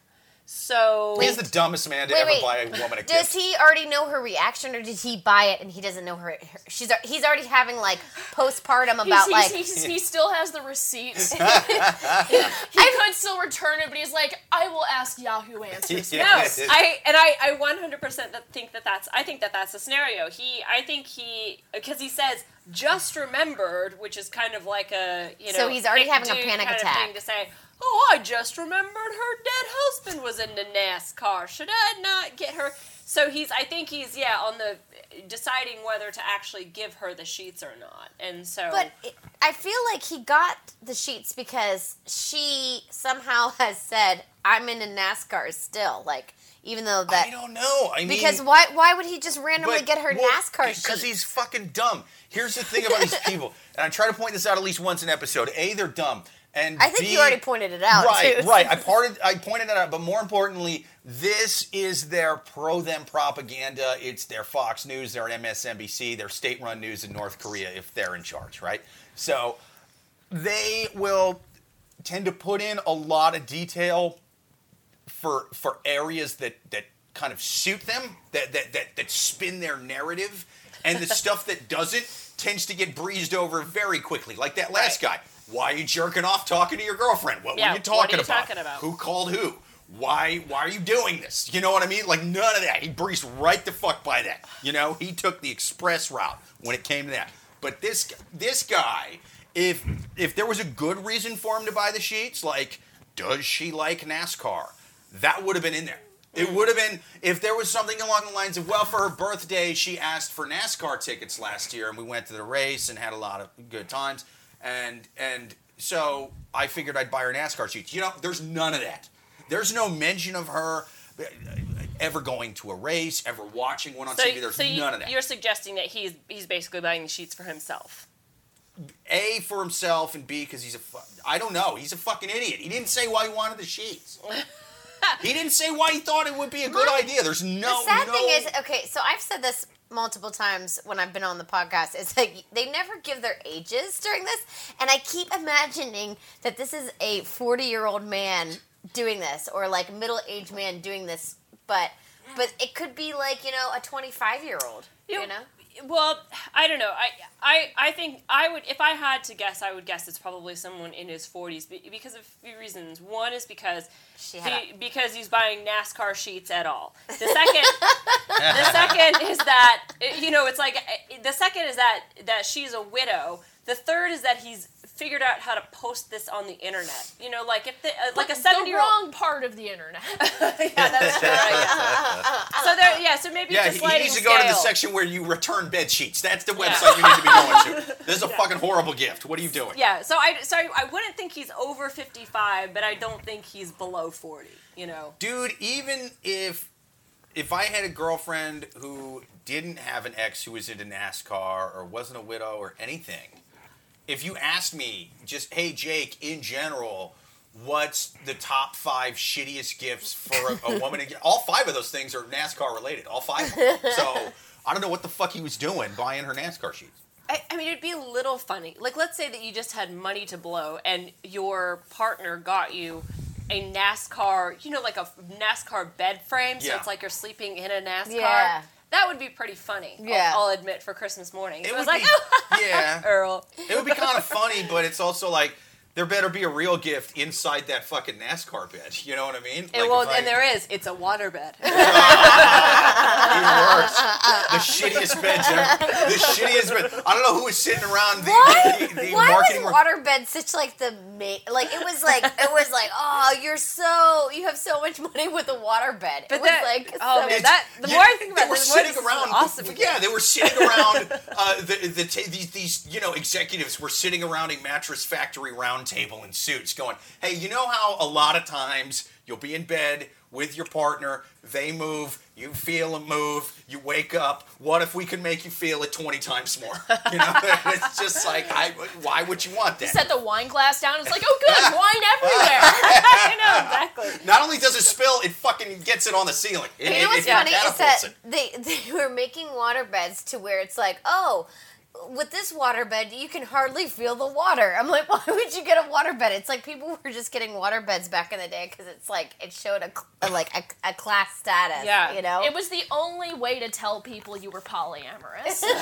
So He's the dumbest man to Wait, ever wait. buy a woman a Does gift. he already know her reaction, or did he buy it and he doesn't know her? her she's he's already having like postpartum about He's, he's, like. he's, he still has the receipts. he could still return it, but he's like, I will ask Yahoo Answers. no, I and I, I 100% think that that's I think that that's the scenario. He I think he because he says just remembered, which is kind of like a you know. So he's already having a panic kind of attack. thing to say. Oh, I just remembered her dead husband was into NASCAR. Should I not get her? So he's I think he's yeah on the deciding whether to actually give her the sheets or not. And so But it, I feel like he got the sheets because she somehow has said, "I'm into NASCAR still." Like, even though that I don't know. I mean, because why why would he just randomly but- get her well, NASCAR? Because he's fucking dumb. Here's the thing about these people, and I try to point this out at least once an episode. A, they're dumb, and I think B, you already pointed it out. Right, right. I parted. I pointed that out, but more importantly, this is their pro-them propaganda. It's their Fox News, their MSNBC, their state-run news in North Korea if they're in charge, right? So they will tend to put in a lot of detail for for areas that that kind of suit them, that that that, that spin their narrative, and the stuff that doesn't tends to get breezed over very quickly. Like that last guy. Why are you jerking off talking to your girlfriend? What Yeah, were you what talking are you about? talking about? Who called who? Why why are you doing this? You know what I mean? Like none of that. He breezed right the fuck by that. You know, he took the express route when it came to that. But this this guy, if if there was a good reason for him to buy the sheets, like does she like NASCAR? That would have been in there. It mm. would have been if there was something along the lines of, well, for her birthday, she asked for NASCAR tickets last year, and we went to the race and had a lot of good times. and and so I figured I'd buy her NASCAR sheets. You know, there's none of that. There's no mention of her ever going to a race, ever watching one on So, TV. There's so you, none of that. you're suggesting that he's he's basically buying the sheets for himself. A for himself and B because he's a fu- I don't know. He's a fucking idiot. He didn't say why he wanted the sheets. he didn't say why he thought it would be a good My- idea. There's no. the sad no, thing is, okay, so I've said this multiple times when I've been on the podcast. It's like they never give their ages during this, and I keep imagining that this is a forty-year-old man doing this, or like middle-aged man doing this, but but it could be like you know a twenty-five-year-old. You, You- know, Well, I don't know. I, I, I think I would, if I had to guess, I would guess it's probably someone in his 40s because of a few reasons. One is because She he, because he's buying NASCAR sheets at all. The second, the second is that you know, it's like eh, the second is that that she's a widow. The third is that he's figured out how to post this on the internet. You know, like if the, uh, like a the seventy year old. wrong part of the internet. yeah, that's right. I so there, yeah. So maybe Yeah, it's a he needs to go to the section where you return bed sheets. That's the Yeah. website you need to be going to. This is a fucking horrible gift. What are you doing? Yeah, so I so I, I wouldn't think he's over 55, but I don't think he's below 40, you know. dude even if if i had a girlfriend who didn't have an ex who was into nascar or wasn't a widow or anything if you asked me just hey jake in general what's the top five shittiest gifts for a, a woman all five of those things are nascar related all five so i don't know what the fuck he was doing buying her nascar sheets I, I mean, it'd be a little funny. Like, let's say that you just had money to blow and your partner got you a NASCAR, you know, like a NASCAR bed frame, so Yeah. it's like you're sleeping in a NASCAR. Yeah. That would be pretty funny. I'll- Yeah. I'll, admit for Christmas morning. It I was would like, be- yeah Earl. It would be kind of funny, but it's also like there better be a real gift inside that fucking NASCAR bed. You know what I mean? And, Like, well, I- and there is. It's a water bed. even worse. The shittiest beds ever. The shittiest bed. I don't know who was sitting around the, Why? the, the Why marketing. was waterbed such like the ma- like it was like it was like oh you're so you have so much money with a waterbed. But it was that- like oh, so- man, that- the Yeah, more I think about they were this, the more sitting this is around. awesome. Yeah, they were sitting around. Uh, the the ta- these these you know executives were sitting around a mattress factory round table in suits, going, "Hey, you know how a lot of times you'll be in bed with your partner, they move, you feel a move, you wake up. What if we could make you feel it twenty times more? You know, it's just like, I why would you want that? Set the wine glass down. It's like, oh, good, wine everywhere. I know, exactly. Not only does it spill, it fucking gets it on the ceiling. It, You know what's it funny is that it. they they were making water beds to where it's like, oh, with this water bed you can hardly feel the water. I'm like, why would you get a water bed? It's like people were just getting water beds back in the day because it's like it showed a, a like a, a class status. Yeah. you know. It was the only way to tell people you were polyamorous.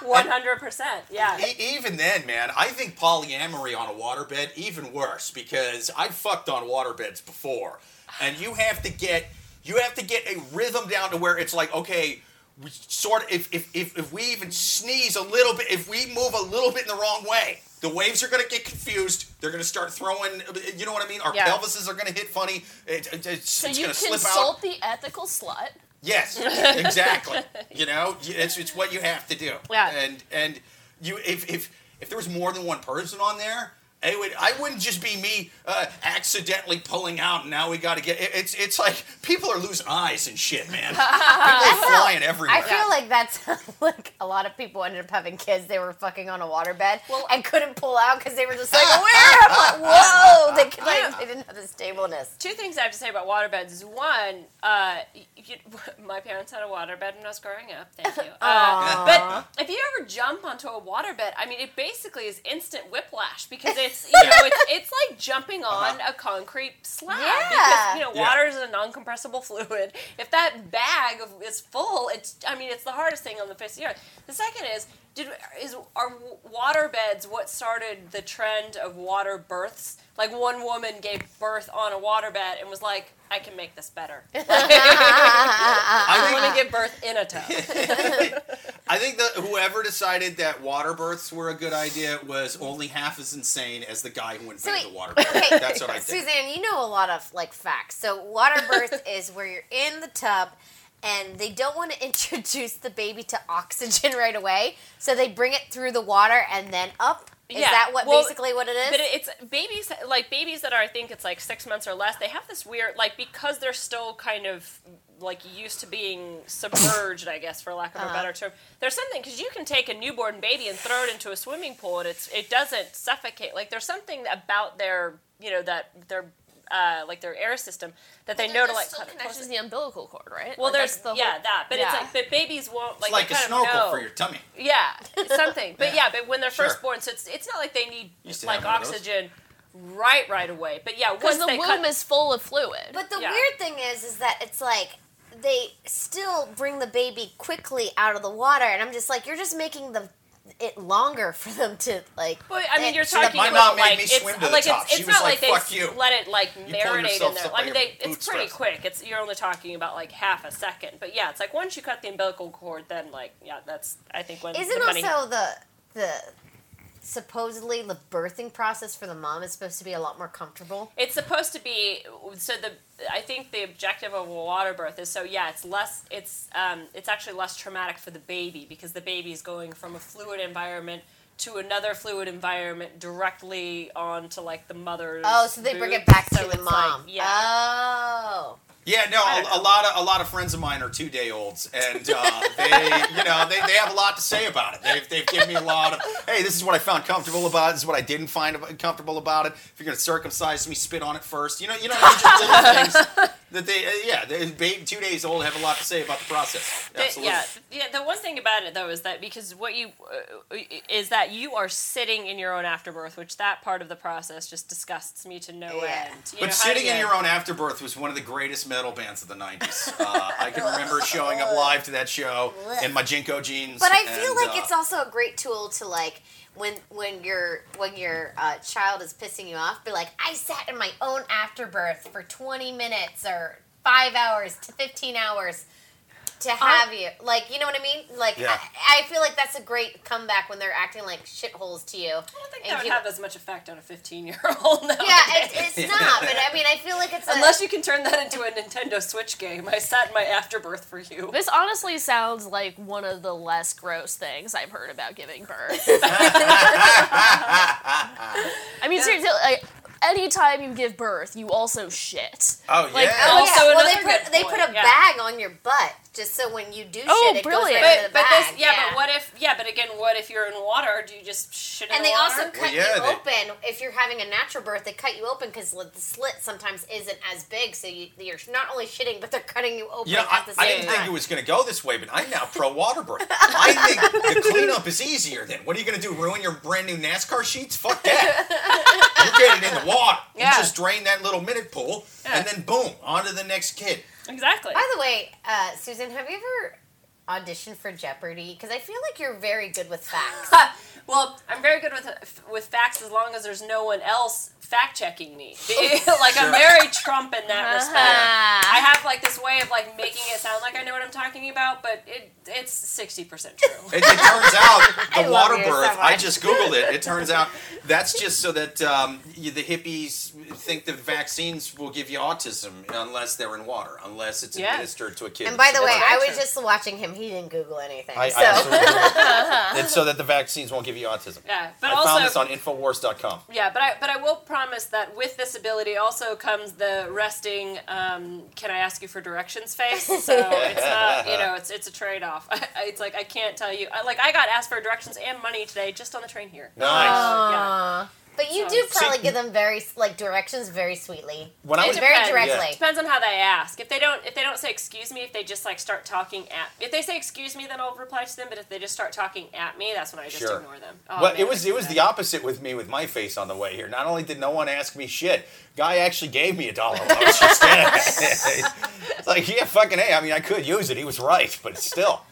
100%. Yeah. E- even then, man, I think polyamory on a waterbed even worse because I've fucked on waterbeds before, and you have to get you have to get a rhythm down to where it's like okay. We sort of, if, if, if, if we even sneeze a little bit, if we move a little bit in the wrong way, the waves are going to get confused. They're going to start throwing, you know what I mean? Our Yeah. pelvises are going to hit funny. It, it, it's so it's you going to slip out. consult the ethical slut. Yes, exactly. you know, it's it's what you have to do. Yeah. And and you if if if there was more than one person on there, it would I wouldn't just be me uh, accidentally pulling out. And now we got to get. it- It's it's like people are losing eyes and shit, man. people are flying everywhere. I feel like that's like a lot of people ended up having kids. They were fucking on a waterbed Well- and couldn't pull out because they were just like, "Where?" I'm like, "Whoa!" They could, like, they didn't have the stableness. Two things I have to say about waterbeds is one, uh, you, my parents had a waterbed when I was growing up. Thank you. Uh, but if you ever jump onto a waterbed, I mean, it basically is instant whiplash because it's you know it's, it's like jumping uh-huh. on a concrete slab Yeah. because you know Yeah. water is a non-compressible fluid. If that bag is full, it's I mean it's the hardest thing on the face of the earth. The second is. Did, is are water beds what started the trend of water births? Like one woman gave birth on a waterbed and was like, "I can make this better." I I want to give birth in a tub. I think that whoever decided that water births were a good idea was only half as insane as the guy who invented wait, the water birth. okay, That's what I think. Suzanne, you know a lot of like facts. So water birth is where you're in the tub and they don't want to introduce the baby to oxygen right away, so they bring it through the water and then up. Is Yeah, that what well, basically what it is? But it's babies like babies that are I think it's like six months or less. They have this weird like because they're still kind of like used to being submerged, I guess, for lack of a Uh-huh. better term. There's something because you can take a newborn baby and throw it into a swimming pool and it's it doesn't suffocate. Like there's something about their you know that their uh, like their air system that they know to like still cut it connected to the umbilical cord, right? Well, Like, there's that's the yeah whole- that, but yeah. it's like but babies won't like It's like a kind of snorkel know. for your tummy. Yeah, something. But Yeah. yeah, but when they're first born, so it's it's not like they need like have one of those. oxygen right right away. But yeah, because once the they womb cut, is full of fluid. But the Yeah. weird thing is, is that it's like they still bring the baby quickly out of the water, and I'm just like, you're just making the it longer for them to like. But I mean, eh, you're See, talking my about mom like it's swim to the like it's, it's not like, like, they you." let it like pull marinate in there. I mean, they it's pretty bootstraps. quick. It's you're only talking about like half a second. But yeah, it's like once you cut the umbilical cord, then like yeah, that's I think when Isn't the money. also the the supposedly the birthing process for the mom is supposed to be a lot more comfortable. It's supposed to be so the I think the objective of a water birth is so yeah it's less it's um, it's actually less traumatic for the baby because the baby is going from a fluid environment to another fluid environment directly onto like the mother's Oh, so they bring it back So to the it's like- mom. yeah Oh. Yeah, no, a, a lot of a lot of friends of mine are two day olds, and uh, they, you know, they, they have a lot to say about it. They've, they've given me a lot of, hey, this is what I found comfortable about it. This is what I didn't find ab- comfortable about it. If you're gonna circumcise me, spit on it first. You know, you know, just little things that they, uh, yeah, they, baby, two days old have a lot to say about the process. The- Absolutely. yeah, yeah. The one thing about it though is that because what you uh, is that you are sitting in your own afterbirth, which that part of the process just disgusts me to no Yeah. end. You But know, sitting do in you- your own afterbirth was one of the greatest metal bands of the '90s. Uh, I can remember showing up live to that show in my JNCO jeans. But I feel and, like uh, it's also a great tool to like when when your when your uh, child is pissing you off, be like, I sat in my own afterbirth for twenty minutes or five hours to fifteen hours to have you. Like, you know what I mean? Like, Yeah. I, I feel like that's a great comeback when they're acting like shitholes to you. I don't think And that would you- have as much effect on a 15 year old. Yeah, it, it's not. But I mean, I feel like it's a, Unless you can turn that into a Nintendo Switch game. I sat in my afterbirth for you. This honestly sounds like one of the less gross things I've heard about giving birth. I mean, seriously, like, anytime you give birth, you also shit. Oh Like, yeah. Oh, Also yeah. Well, they put they put a yeah. bag on your butt just so when you do Oh, shit, it brilliant. goes right into But, the but bag. this, yeah, but what if, yeah, but again, what if you're in water? Do you just shit in And the they water? also cut yeah, you they- open if you're having a natural birth. They cut you open because the slit sometimes isn't as big, so you, you're not only shitting, but they're cutting you open You know, I, at the I same didn't time. think it was going to go this way, but I'm now pro water birth. I think the cleanup is easier then. What are you going to do? Ruin your brand new NASCAR sheets? Fuck that. you get it in the water. Yeah. You just drain that little minute pool, Yeah. and then boom, on to the next kid. Exactly. By the way, uh, Susan, have you ever auditioned for Jeopardy? Because I feel like you're very good with facts. well, I'm very good with with facts as long as there's no one else fact checking me. like I'm very Trump in that respect. Uh-huh. I have like this way of like making it sound like I know what I'm talking about, but it it's sixty percent true. It, it turns out the love water you so birth. I just googled it. It turns out that's just so that um, you, the hippies think that vaccines will give you autism unless they're in water, unless it's Yeah. administered to a kid. and by the way, I was just watching him. He didn't Google anything. I, so I absolutely agree. it's so that the vaccines won't give you autism. Yeah, but I also found this on Infowars.com. Yeah, but I but I will promise that with this ability also comes the resting. Um, can I ask you for directions face? So it's not you know it's it's a trade off. it's like I can't tell you. I, like I got asked for directions and money today just on the train here. Nice. Yeah. Aw. But you So- do probably See- give them very like directions very sweetly. When I was very depends. directly. Depends on how they ask. If they don't, if they don't say excuse me, if they just like start talking at, if they say excuse me, then I'll reply to them. But if they just start talking at me, that's when I just Sure. ignore them. Oh, well, man, it was it was that. the opposite with me with my face on the way here. Not only did no one ask me shit, guy actually gave me a dollar. I was just it's like yeah, fucking hey. I mean, I could use it. He was right, but still.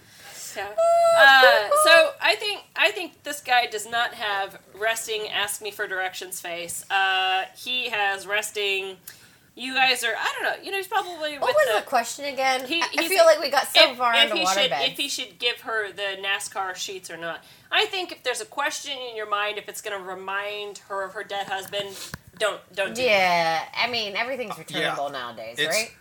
Yeah. Uh, so I think I think this guy does not have resting. Ask me for directions face. Uh, he has resting. You guys are. I don't know. You know, he's probably What was the. the question again? He- I feel like we got so if, far if into he should, beds. if he should give her the NASCAR sheets or not. I think if there's a question in your mind, if it's going to remind her of her dead husband, don't don't do that. yeah, I mean everything's returnable nowadays, It's- right?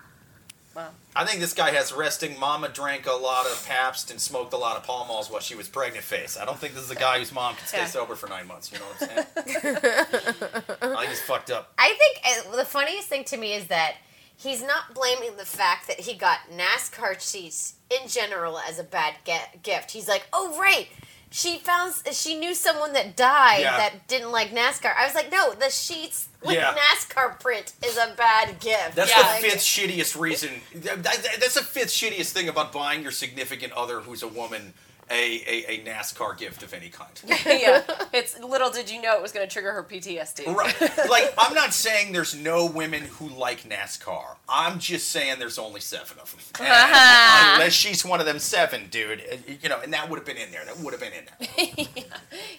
Wow. I think this guy has resting mama drank a lot of Pabst and smoked a lot of Pall Malls while she was pregnant face. I don't think this is a guy whose mom can stay Yeah. sober for nine months. You know what I'm saying? I think he's fucked up. I think uh, the funniest thing to me is that he's not blaming the fact that he got NASCAR seats in general as a bad ge- gift. He's like, oh right, she found she knew someone that died Yeah. that didn't like NASCAR. I was like, no, the sheets with Yeah. NASCAR print is a bad gift. That's Yeah. the Like, fifth shittiest reason. that- that- That's the fifth shittiest thing about buying your significant other who's a woman a, a, a NASCAR gift of any kind. yeah, it's little did you know it was going to trigger her PTSD. Right. Like, I'm not saying there's no women who like NASCAR. I'm just saying there's only seven of them. And unless she's one of them seven, dude, uh, you know, and that would have been in there. That would have been in there.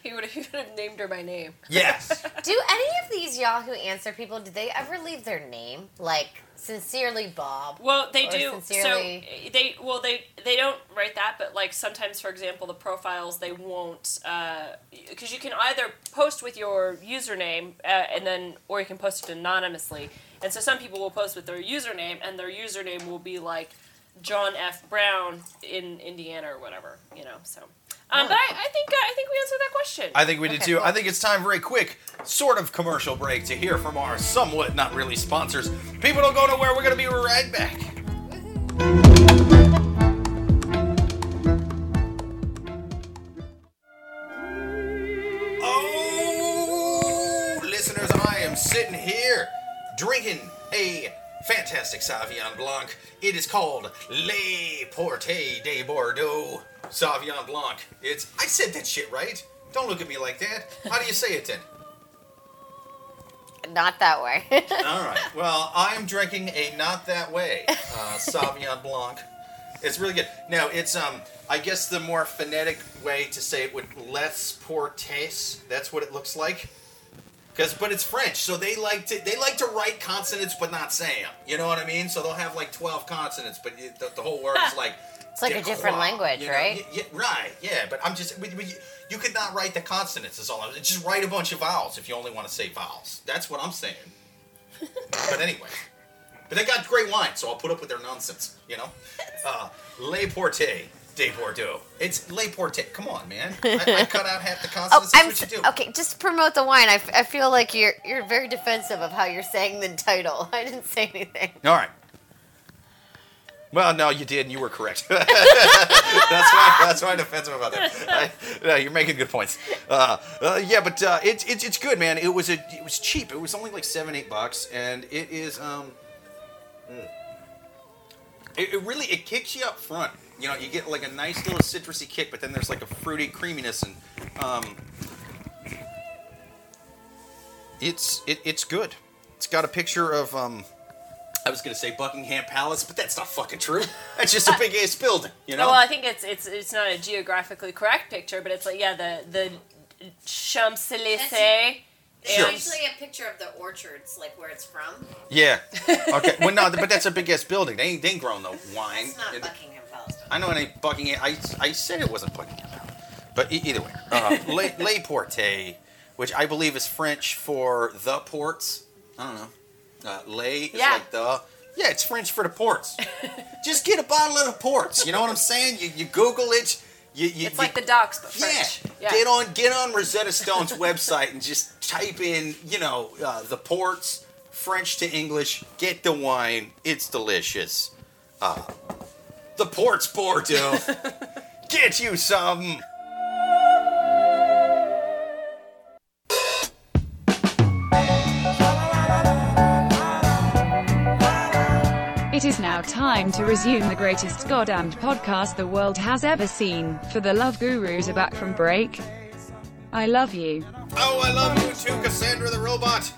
He would he would have named her by name. Yes. Do any of these Yahoo Answer people? Did they ever leave their name? Like sincerely, Bob. Well, they do. sincerely- So they well they they don't write that, but like sometimes, for example, the profiles they won't because you can either post with your username uh, and then or you can post it anonymously. And so some people will post with their username, and their username will be like John F. Brown in Indiana or whatever, you know. So, um, but I, I think uh, I think we answered that question. I think we did Okay, too. cool. I think it's time for a quick, sort of commercial break to hear from our somewhat not really sponsors. People don't go nowhere. We're going to be right back. Oh, listeners, I am sitting here drinking a fantastic Sauvignon Blanc. It is called Les Portes de Bordeaux Sauvignon Blanc. It's I said that shit right. Don't look at me like that. How do you say it then? Not that way. All right. Well, I am drinking a not that way uh, Sauvignon Blanc. It's really good. Now it's um. I guess the more phonetic way to say it would les portes. That's what it looks like. Cause, but it's French, so they like to they like to write consonants but not say them. You know what I mean? So they'll have like twelve consonants, but it, the, the whole word is like. It's like a different language, you know? right? Y- Yeah, right. Yeah, but I'm just we, we, you could not write the consonants. Is all. I'm, just write a bunch of vowels if you only want to say vowels. That's what I'm saying. but anyway, but they got great wine, so I'll put up with their nonsense. You know, uh, Le Porte de Bordeaux. It's Le Porte. Come on, man. I, I cut out half the Oh, consonants. I'm That's what you do. okay. Just promote the wine. I, f- I feel like you're you're very defensive of how you're saying the title. I didn't say anything. All right. Well, no, you did, and you were correct. that's why. That's why I'm defensive about that. I, no, you're making good points. Uh, uh, yeah, but uh, it's it's it's good, man. It was a it was cheap. It was only like seven eight bucks, and it is um. mm. It, it really it kicks you up front. You know, you get like a nice little citrusy kick, but then there's like a fruity creaminess, and um. It's it, it's good. It's got a picture of um. I was gonna say Buckingham Palace, but that's not fucking true. That's just a big ass building, you know. Well, I think it's it's it's not a geographically correct picture, but it's like yeah, the the Champs Elysees. Sure. usually a picture of the orchards, like where it's from. Yeah. Okay. Well, no, but that's a big ass building. They ain't they ain't growing no wine. It's not Buckingham Palace. I know it ain't Buckingham. I, I said it wasn't Buckingham Palace, but e- either way, uh, Le, Le Porte, which I believe is French for the ports. I don't know. Uh, Le is Yeah. like the. Yeah, it's French for the ports. Just get a bottle of the ports. You know what I'm saying? You, you Google it. You, you, It's you- like the docks, but Yeah. French. Get on get on Rosetta Stone's website and just type in, you know, uh, the ports, French to English. Get the wine. It's delicious. Uh, the ports Bordeaux. get you some. It is now time to resume the greatest goddamned podcast the world has ever seen, for the Love Gurus are back from break. I love you. Oh, I love you too, Cassandra the robot.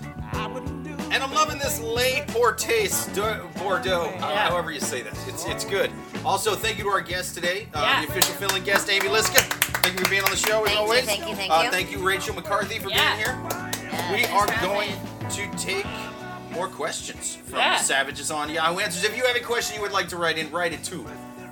And I'm loving this Le Portes de Bordeaux, uh, however you say that. It's it's good. Also, thank you to our guest today, uh, Yeah. the official filling guest, Amy Liszka. Thank you for being on the show as Thank you, always. thank you, thank Uh, you. thank you, Rachel McCartney, for Yeah. being here. we are going to take more questions from Yeah. the Savages on Yahoo Answers. If you have a question you would like to write in, write it to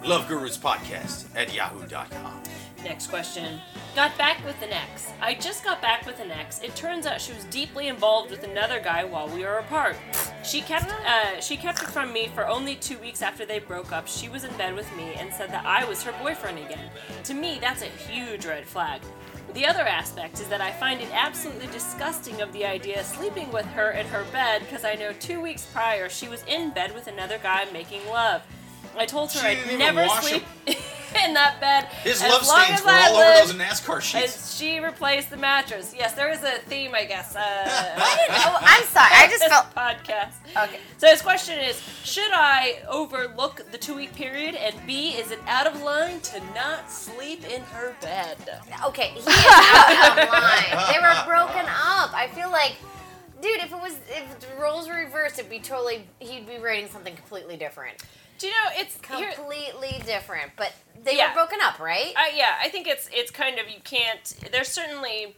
Love Gurus Podcast at yahoo.com. Next question. Got back with an ex. I just got back with an ex. It turns out she was deeply involved with another guy while we were apart. She kept uh, she kept it from me for only two weeks after they broke up. She was in bed with me and said that I was her boyfriend again. To me, that's a huge red flag. The other aspect is that I find it absolutely disgusting of the idea of sleeping with her in her bed because I know two weeks prior she was in bed with another guy making love. I told her She I'd never sleep in that bed. His as love long stains as were I all over live. those NASCAR And sheets. she replaced the mattress. Yes, there is a theme, I guess. Uh, Oh, I'm sorry. I just felt. podcast. Okay. So his question is: Should I overlook the two-week period? And B, is it out of line to not sleep in her bed? Okay, he is out of line. They were broken up. I feel like, dude, if it was if the roles were reversed, it'd be totally. He'd be writing something completely different. Do you know it's here? Completely different. But they Yeah. were broken up, right? Uh, yeah, I think it's it's kind of you can't. There's certainly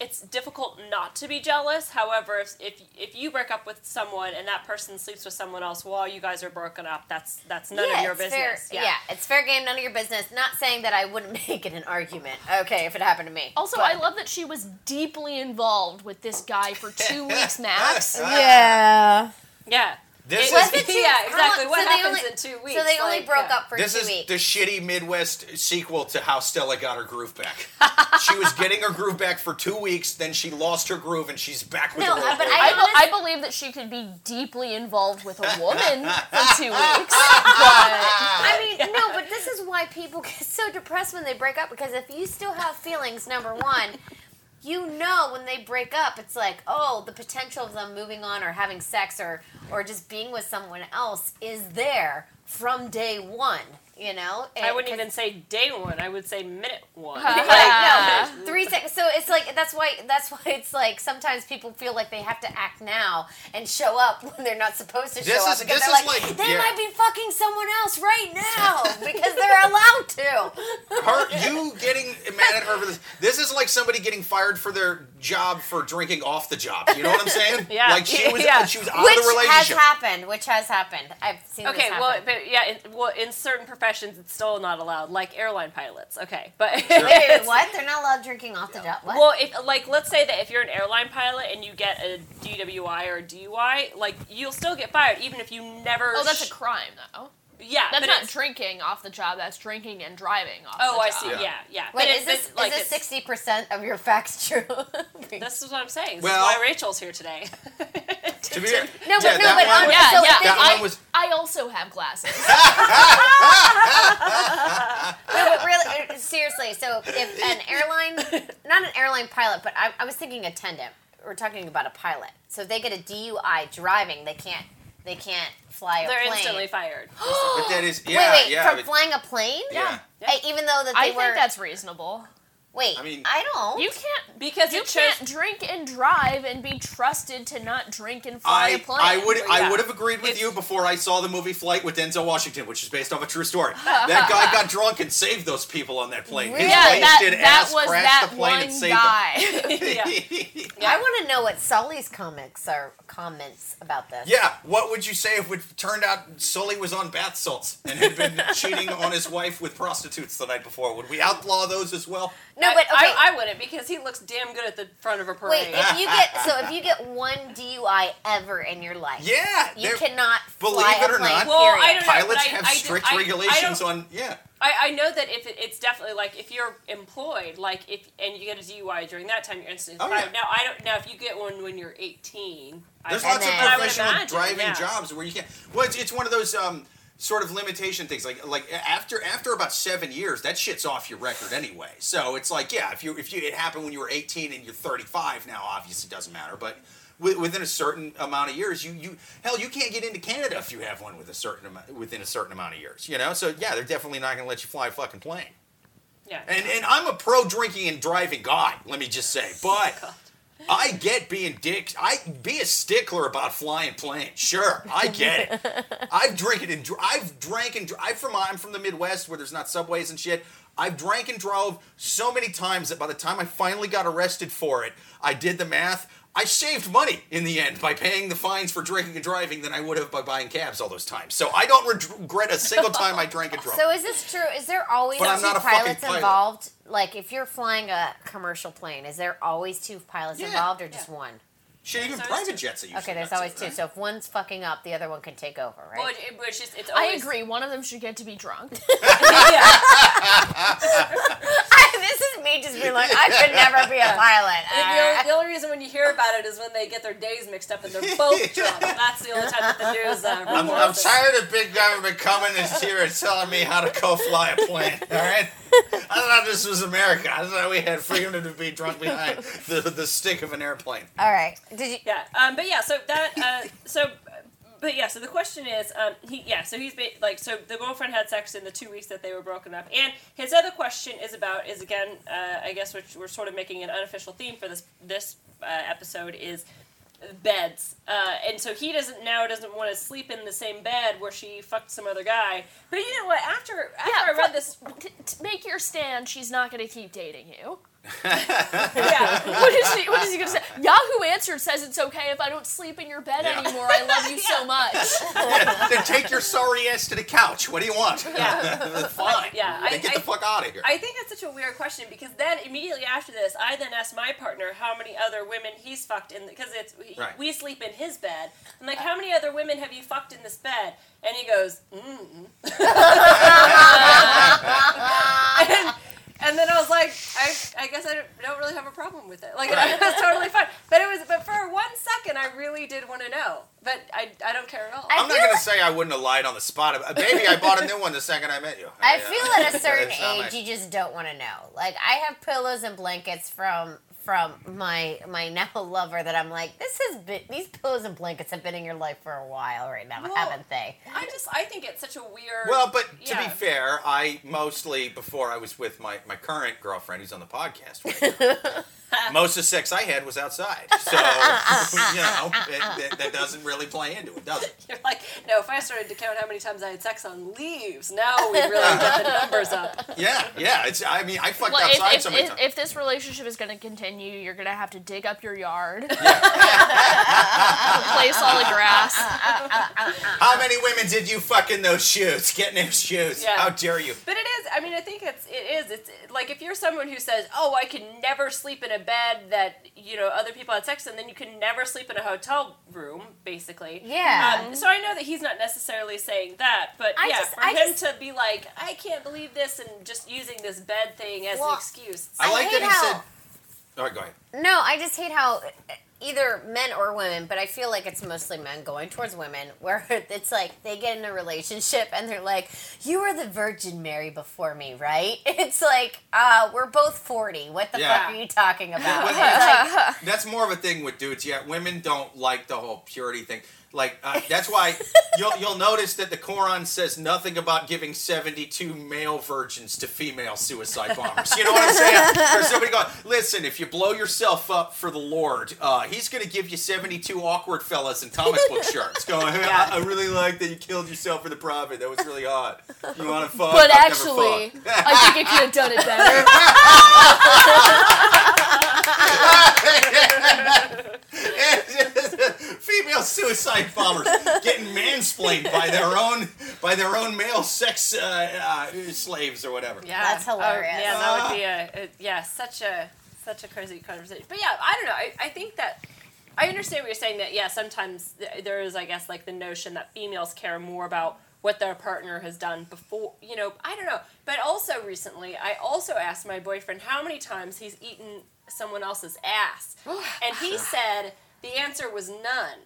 it's difficult not to be jealous. However, if if if you break up with someone and that person sleeps with someone else while you guys are broken up, that's that's none yeah, of your it's business. Fair, yeah. it's fair game, none of your business. Not saying that I wouldn't make it an argument. Okay, if it happened to me. Also, But- I love that she was deeply involved with this guy for two weeks max. Yeah. yeah. This It- is- Was it two- yeah, exactly. long- What so they happens only- in two weeks? So they only Like, broke yeah. up for This two is the shitty Midwest sequel to how Stella got her groove back. she was getting her groove back for two weeks, then she lost her groove, and she's back with No, her old but. I, I be- I believe that she could be deeply involved with a woman for two weeks. I mean, no, but this is why people get so depressed when they break up because if you still have feelings, number one, you know when they break up, it's like, oh, the potential of them moving on or having sex or or just being with someone else is there from day one. You know, I wouldn't even say day one. I would say minute one. Like, Yeah. no, three seconds. So it's like that's why that's why it's like sometimes people feel like they have to act now and show up when they're not supposed to This show up is- because this they're is like, like- they yeah. might be fucking someone else right now because they're allowed to. her you getting mad at her for this this is like somebody getting fired for their job for drinking off the job you know what i'm saying Yeah. like she was Yeah. she was out Which of the has happened. Which has happened. I've seen Okay, this well, but yeah, in, well, in certain professions, it's still not allowed, like airline pilots. Okay, but wait, wait, what? They're not allowed drinking off the job. What? Well, if like let's say that if you're an airline pilot and you get a DWI or a DUI, like you'll still get fired even if you never. oh, that's sh- a crime, though. Yeah. That's not drinking off the job. That's drinking and driving off. The job. Oh, the I job. see. Yeah. Yeah, yeah. wait, But is this but, like, is this sixty percent of your facts true? This is what I'm saying. This Well- is why Rachel's here today. to be fair, No, but yeah, no, but one- um, Yeah, so yeah. that I, one was I also have glasses. No, but really, uh, seriously. So, if an airline, not an airline pilot, but I, I was thinking attendant. We're talking about a pilot. So if they get a DUI driving, they can't, they can't fly a They're plane. instantly fired. but that is yeah wait, wait, yeah from but- flying a plane? yeah Hey, even though that they I were. think that's reasonable. Wait, I mean- I don't. You can't Because you it can't drink and drive and be trusted to not drink and fly a I, plane. I would I would have agreed with It's- you before I saw the movie Flight with Denzel Washington, which is based off a true story. that guy got drunk and saved those people on that plane. His Really? Yeah, that, wasted that ass was crashed that the plane one and saved guy. Yeah. I want to know what Sully's comics are comments about this. Yeah, what would you say if it turned out Sully was on bath salts and had been cheating on his wife with prostitutes the night before? Would we outlaw those as well? No, but I- okay. I, I wouldn't because he looks damn good at the front of a Wait, parade. if you get so if you get one DUI ever in your life, Yeah, you they're- cannot believe fly it a or plane. not, Well, period. I don't know, Pilots but have I strict I- I regulations don't- on yeah. I, I know that if it, it's definitely like if you're employed, like if and you get a DUI during that time, you're instantly Oh, fired. yeah. Now I don't. Now if you get one when you're 18, There's I, lots of then- professional imagine, driving yeah. jobs where you can't. Well, it's, it's one of those um, sort of limitation things. Like like after after about seven years, that shit's off your record anyway. So it's like yeah, if you if you it happened when you were 18 and you're 35 now, obviously doesn't matter. But wi- within a certain amount of years, you you hell you can't get into Canada if you have one with a certain amount within a certain amount of years. You know, so yeah, they're definitely not going to let you fly a fucking plane. Yeah. And and I'm a pro drinking and driving guy. Let me just say, but. I get being dick. I be a stickler about flying planes. Sure, I get it. I've drank it and I've drank and I'm from I'm from the Midwest where there's not subways and shit. I've drank and drove so many times that by the time I finally got arrested for it, I did the math. I saved money in the end by paying the fines for drinking and driving than I would have by buying cabs all those times. So I don't regret a single time I drank and drove. So is this true? Is there always But I'm two not a fucking pilots pilot. involved? Like if you're flying a commercial plane, is there always two pilots Yeah. involved or just one? Shit, even So private it's- jets are Okay, there's always two. right? So if one's fucking up, the other one can take over, right? Well, it, it, it's just, it's I agree. One of them should get to be drunk. yeah. this is me just being like, I could never be a pilot. The, only, the only reason when you hear about it is when they get their days mixed up and they're both drunk. That's the only time that the news. Uh, I'm, I'm tired of big government coming in here and telling me how to co fly a plane. All right, I thought this was America. I thought we had freedom to be drunk behind the, the stick of an airplane. All right. Did you? Yeah, um, but yeah, so that, uh, so, but yeah, so the question is, um, he, yeah, so he's ba- like, so the girlfriend had sex in the two weeks that they were broken up, and his other question is about, is again, uh, I guess which we're sort of making an unofficial theme for this this uh, episode is beds, uh, and so he doesn't now doesn't want to sleep in the same bed where she fucked some other guy. But you know what? After after I read this, t- t- make your stand. She's not going to keep dating you. yeah, What is he? What is he going to say? Yahoo Answer says it's okay if I don't sleep in your bed Yeah. anymore. I love you so much. then take your sorry ass to the couch. What do you want? Yeah. Fine. Yeah, I- get the fuck out of here. I think that's such a weird question because then immediately after this, I then asked my partner how many other women he's fucked in because it's we, Right. we sleep in his bed. I'm like, how many other women have you fucked in this bed? And he goes, mm. And, and then I was like, I, I guess I don't, don't really have a problem with it. Like Right. it was totally fine. But it was, but for one second, I really did want to know. But I, I don't care at all. I I'm not feel gonna like- say I wouldn't have lied on the spot. Uh, Baby, I bought a new one the second I met you. I feel at a certain age my- you just don't want to know. Like I have pillows and blankets from from my my now lover that I'm like, this has been these pillows and blankets have been in your life for a while right now, Well, haven't they? I just, I think it's such a weird. Well, but to be fair, I mostly before I was with my, my current girlfriend, who's on the podcast right now, most of the sex I had was outside. So you know it, that, that doesn't really play into it, does it? You're like, no, if I started to count how many times I had sex on leaves, now we really get the numbers up. Yeah, yeah. It's I mean I fucked Well, outside if, so if, many if, times. if this relationship is going to continue, you're going to have to dig up your yard, replace all the grass. How many women did you fuck in those shoes? Get in those shoes. Yeah. How dare you? But it is. I mean, I think it's. It is. It's like if you're someone who says, "Oh, I can never sleep in a bed that you know other people had sex in," then you can never sleep in a hotel room, basically. Yeah. Um, so I know that he's not necessarily saying that, but I yeah, just- for I him just- to be like, "I can't believe this," and just using this bed thing as Well, an excuse. I, I like hate that he how- said. All right, go ahead. No, I just hate how either men or women, but I feel like it's mostly men going towards women, where it's like they get in a relationship and they're like, "You were the Virgin Mary before me, right?" It's like, uh, we're both forty. What the Yeah. fuck are you talking about? Like, That's more of a thing with dudes. Yeah, women don't like the whole purity thing. Like uh, that's why you'll you'll notice that the Quran says nothing about giving seventy two male virgins to female suicide bombers. You know what I'm saying? Or somebody going, listen, if you blow yourself up for the Lord, uh, He's going to give you seventy two awkward fellas in comic book shirts. Going, hey, I, I really like that you killed yourself for the prophet. That was really hot. You want to fuck? But I've actually, fucked." I think it could have done it better. female suicide bombers getting mansplained by their own by their own male sex uh, uh, slaves or whatever. Yeah, That's hilarious. Oh, yeah, that would be a, a yeah, such a such a crazy conversation. But yeah, I don't know. I, I think that I understand what you're saying. That yeah, sometimes there is, I guess, like the notion that females care more about what their partner has done before. You know, I don't know. But also recently, I also asked my boyfriend how many times he's eaten someone else's ass, and he said the answer was none.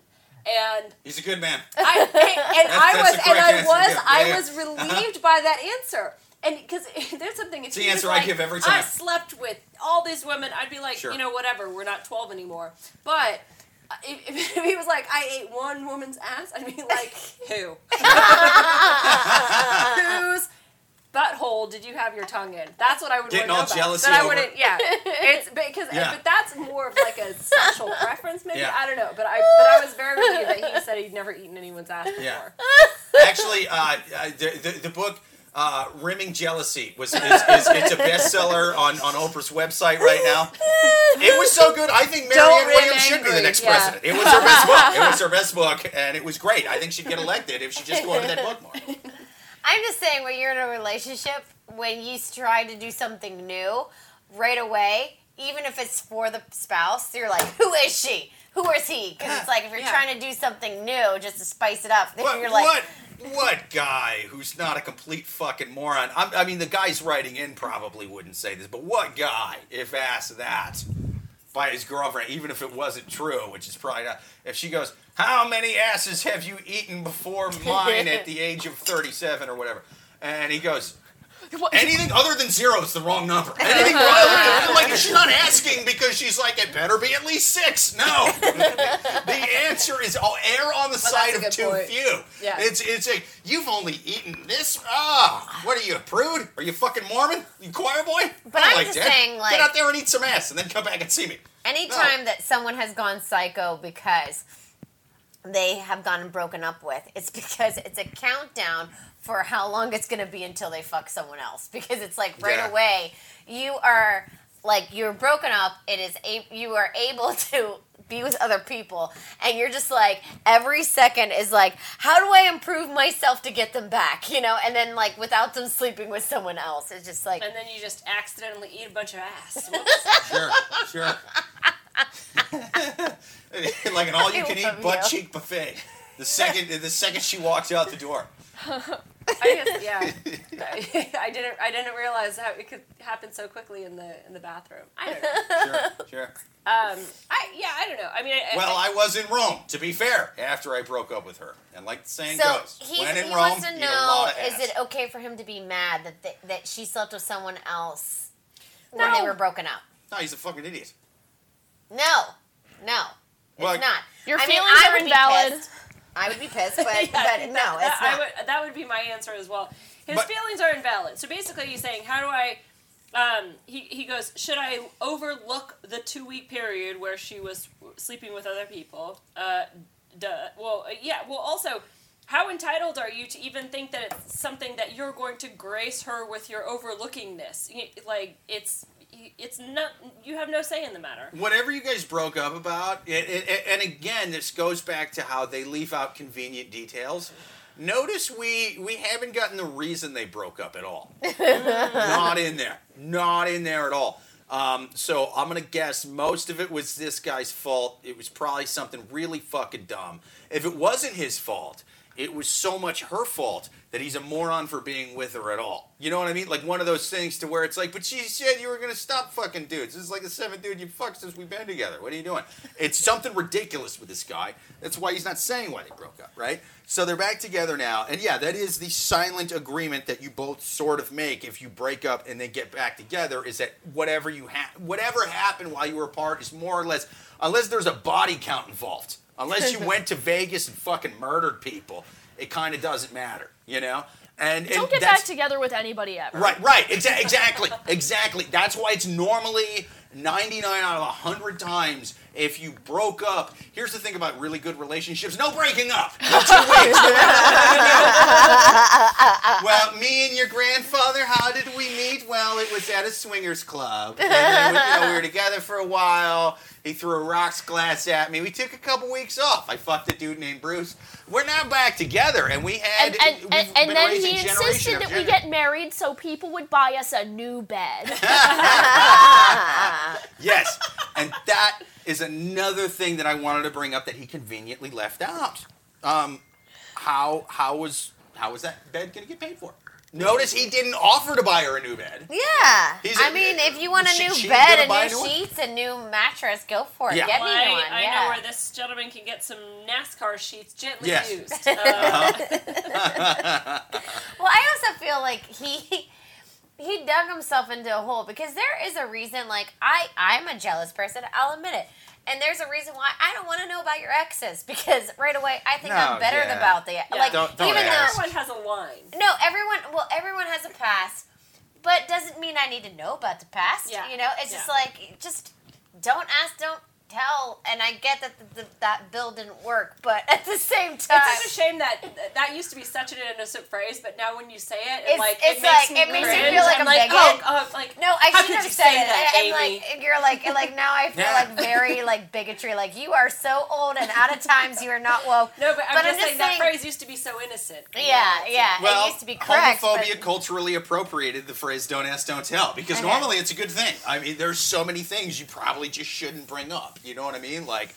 And He's a good man. I, and I was, and I answer, was, yeah, I yeah, yeah. was relieved by that answer. And because there's something, if It's the he was answer I give every time. I slept with all these women, I'd be like, Sure. you know, whatever. We're not 12 anymore. But uh, if, if he was like, I ate one woman's ass, I'd be like, who? Whose butthole did you have your tongue in? That's what I would Getting want all to know about. jealousy But I wouldn't. Yeah, it's because Yeah. but that's more of like a sexual preference, maybe. Yeah. I don't know. But I but I was very relieved that he said he'd never eaten anyone's ass before. Yeah. Actually, uh, uh, the, the, the book Uh, Rimming Jealousy was is, is, it's a bestseller on, on Oprah's website right now. It was so good. I think Marianne Williams should be the next yeah. president. It was her best book. It was her best book, and it was great. I think she'd get elected if she just go that book more. I'm just saying, when you're in a relationship, when you try to do something new, right away, even if it's for the spouse, you're like, who is she? Who is he? Because it's like if you're Yeah. trying to do something new just to spice it up, then What, you're like, what what guy who's not a complete fucking moron? I'm, I mean, the guys writing in probably wouldn't say this, but what guy, if asked that by his girlfriend, even if it wasn't true, which is probably not, if she goes, "How many asses have you eaten before mine at the age of 37 or whatever?" and he goes. What- Anything other than zero is the wrong number. Anything other, like she's not asking because she's like it better be at least six. No, the answer is oh, err on the side of too point. few. Yeah. It's it's a you've only eaten this. Ah, what are you a prude? Are you fucking Mormon? You choir boy? But I'm like just that. saying, like- get out there and eat some ass, and then come back and see me. anytime that someone has gone psycho because they have gotten broken up with, it's because it's a countdown for how long it's going to be until they fuck someone else. Because it's like right Yeah. away, you are like you're broken up. It is a, you are able to be with other people, and you're just like every second is like, how do I improve myself to get them back? You know, and then like without them sleeping with someone else, it's just like And then you just accidentally eat a bunch of ass. Sure, sure. like an all-you-can-eat butt cheek buffet. The second the second she walks out the door. I guess, yeah. I didn't. I didn't realize how it could happen so quickly in the in the bathroom. I don't know. Sure, sure. Um, I yeah. I don't know. I mean, I, Well, I, I was in Rome, to be fair, after I broke up with her. And like the saying So goes, he's, when in he Rome, wants to eat a know: lot of Is ass. it okay for him to be mad that th- that she slept with someone else when they were broken up? No, he's a fucking idiot. No, no, it's Well, not. Your I mean, feelings I are would be invalid. Pissed. I would be pissed, but, Yeah, but no, that, it's I would, that would be my answer as well. His But- feelings are invalid. So basically, he's saying, how do I? Um, he he goes, should I overlook the two week period where she was sleeping with other people? Uh, duh. Well, uh, yeah. Well, also. How entitled are you to even think that it's something that you're going to grace her with your overlookingness? Y- Like it's it's not you have no say in the matter. Whatever you guys broke up about, it, it, it- and again, this goes back to how they leave out convenient details. Notice we we haven't gotten the reason they broke up at all. Not in there. Not in there at all. Um, so I'm gonna guess most of it was this guy's fault. It was probably something really fucking dumb. If it wasn't his fault, it was so much her fault that he's a moron for being with her at all. You know what I mean? Like one of those things to where it's like, but she said you were gonna stop fucking dudes. This is like the seventh dude you fucked since we've been together. What are you doing? It's something ridiculous with this guy. That's why he's not saying why they broke up, right? So they're back together now, and yeah, that is the silent agreement that you both sort of make if you break up and then get back together. Is that whatever you ha- whatever happened while you were apart is more or less, unless there's a body count involved, unless you went to Vegas and fucking murdered people, it kind of doesn't matter, you know. And Don't and get back together with anybody ever. Right, right, exa- exactly, exactly. That's why it's normally 99 out of 100 times if you broke up. Here's the thing about really good relationships no breaking up. No two weeks. well, me and your grandfather, how did we meet? Well, it was at a swingers club. And then we, you know, we were together for a while. He threw a rocks glass at me. We took a couple weeks off. I fucked a dude named Bruce. We're now back together, and we had. And, and, and, and then he insisted that we get married so people would buy us a new bed. Yes, and that is another thing that I wanted to bring up that he conveniently left out. Um, how how was how was that bed going to get paid for? Notice he didn't offer to buy her a new bed. Yeah, He's I a- mean, if you want a she- new she's bed, gonna a buy a new new one. sheets, a new mattress, go for it. Yeah. Get Well, me I, one. I yeah. know where this gentleman can get some NASCAR sheets gently Yes. used. Uh, Well, I also feel like he he dug himself into a hole because there is a reason. Like I, I'm a jealous person. I'll admit it. And there's a reason why I don't want to know about your exes because right away I think No, I'm better yeah. about the like Don't- don't even ask. though everyone has a line. no everyone well everyone has a past, but doesn't mean I need to know about the past. Yeah. You know, it's just like just don't ask, don't tell, and I get that the, the, that bill didn't work, but at the same time, It's such a shame that that used to be such an innocent phrase, but now when you say it, it It's- like it's it makes like- me it makes cringe. feel like I'm a like, bigot. oh, oh, like No, I shouldn't have said say it. that, and, Amy? like you're like like now I feel Yeah. like very like bigotry. Like you are so old and out of times. You are not woke. no, but I'm But just I'm just saying that phrase used to be so innocent. Yeah, yeah. Well, it used to be correct. homophobia but- culturally appropriated the phrase "don't ask, don't tell" because Okay. normally it's a good thing. I mean, there's so many things you probably just shouldn't bring up. You know what I mean? Like,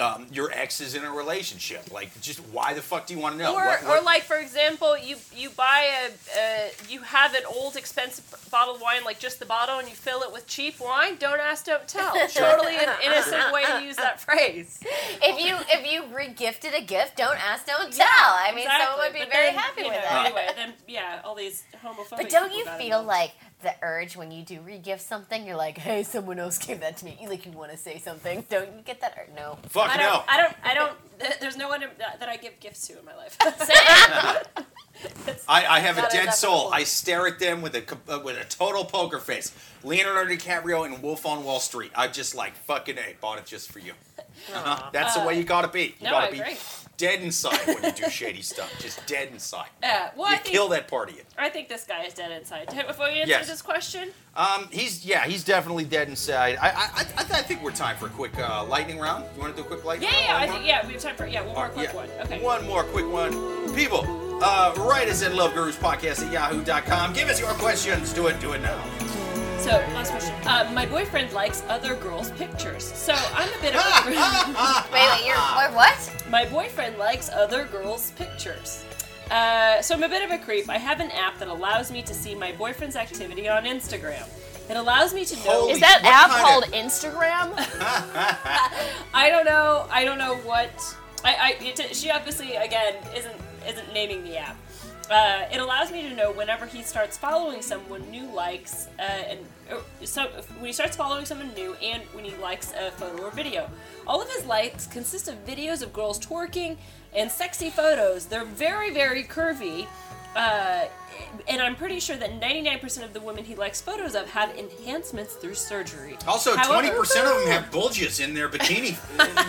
um, your ex is in a relationship. Like, just why the fuck do you want to know? Or, What- or like for example, you you buy a uh, you have an old expensive bottle of wine, like just the bottle, and you fill it with cheap wine. Don't ask, don't tell. Totally an innocent way to use that phrase. if you if you regifted a gift, don't ask, don't tell. I mean, someone would be But very then, happy you with know, that. Anyway, then yeah, all these homophobic. But don't you feel involved. like the urge when you do regift something? You're like, hey, someone else gave that to me. You like you want to say something? Don't you get that? Or no. fuck I no. don't, I don't. I don't. There's no one that that I give gifts to in my life. I, I have a dead soul. ethical. I stare at them with a uh, with a total poker face. Leonardo DiCaprio in Wolf on Wall Street. I'm just like fucking a bought it just for you. Uh-huh. That's the way you gotta be. You no, gotta I be agree. Dead inside when you do shady stuff. Just dead inside. Yeah. Well, you I think kill that part of you. I think this guy is dead inside. Before you answer Yes. this question, Um, he's yeah, he's definitely dead inside. I I, I, I think we're time for a quick uh, lightning round. You want to do a quick lightning yeah, round? yeah, One I more? think yeah, we have time for yeah one more quick yeah. one. Okay. One more quick one. People, uh, write us at loveguruspodcast at yahoo.com. Give us your questions. Do it, do it now. So last question. Uh, my boyfriend likes other girls' pictures, so I'm a bit of a. Wait, wait, you're wait, what? My boyfriend likes other girls' pictures. Uh, so I'm a bit of a creep. I have an app that allows me to see my boyfriend's activity on Instagram. It allows me to know. Holy- Is that app called of- Instagram? I don't know. I don't know what. I, I it, she obviously again isn't isn't naming the app. Uh, it allows me to know whenever he starts following someone new likes uh, and so when he starts following someone new and when he likes a photo or video. All of his likes consist of videos of girls twerking and sexy photos. They're very very curvy. Uh, and I'm pretty sure that 99% of the women he likes photos of have enhancements through surgery. Also, However- twenty percent of them have bulges in their bikini.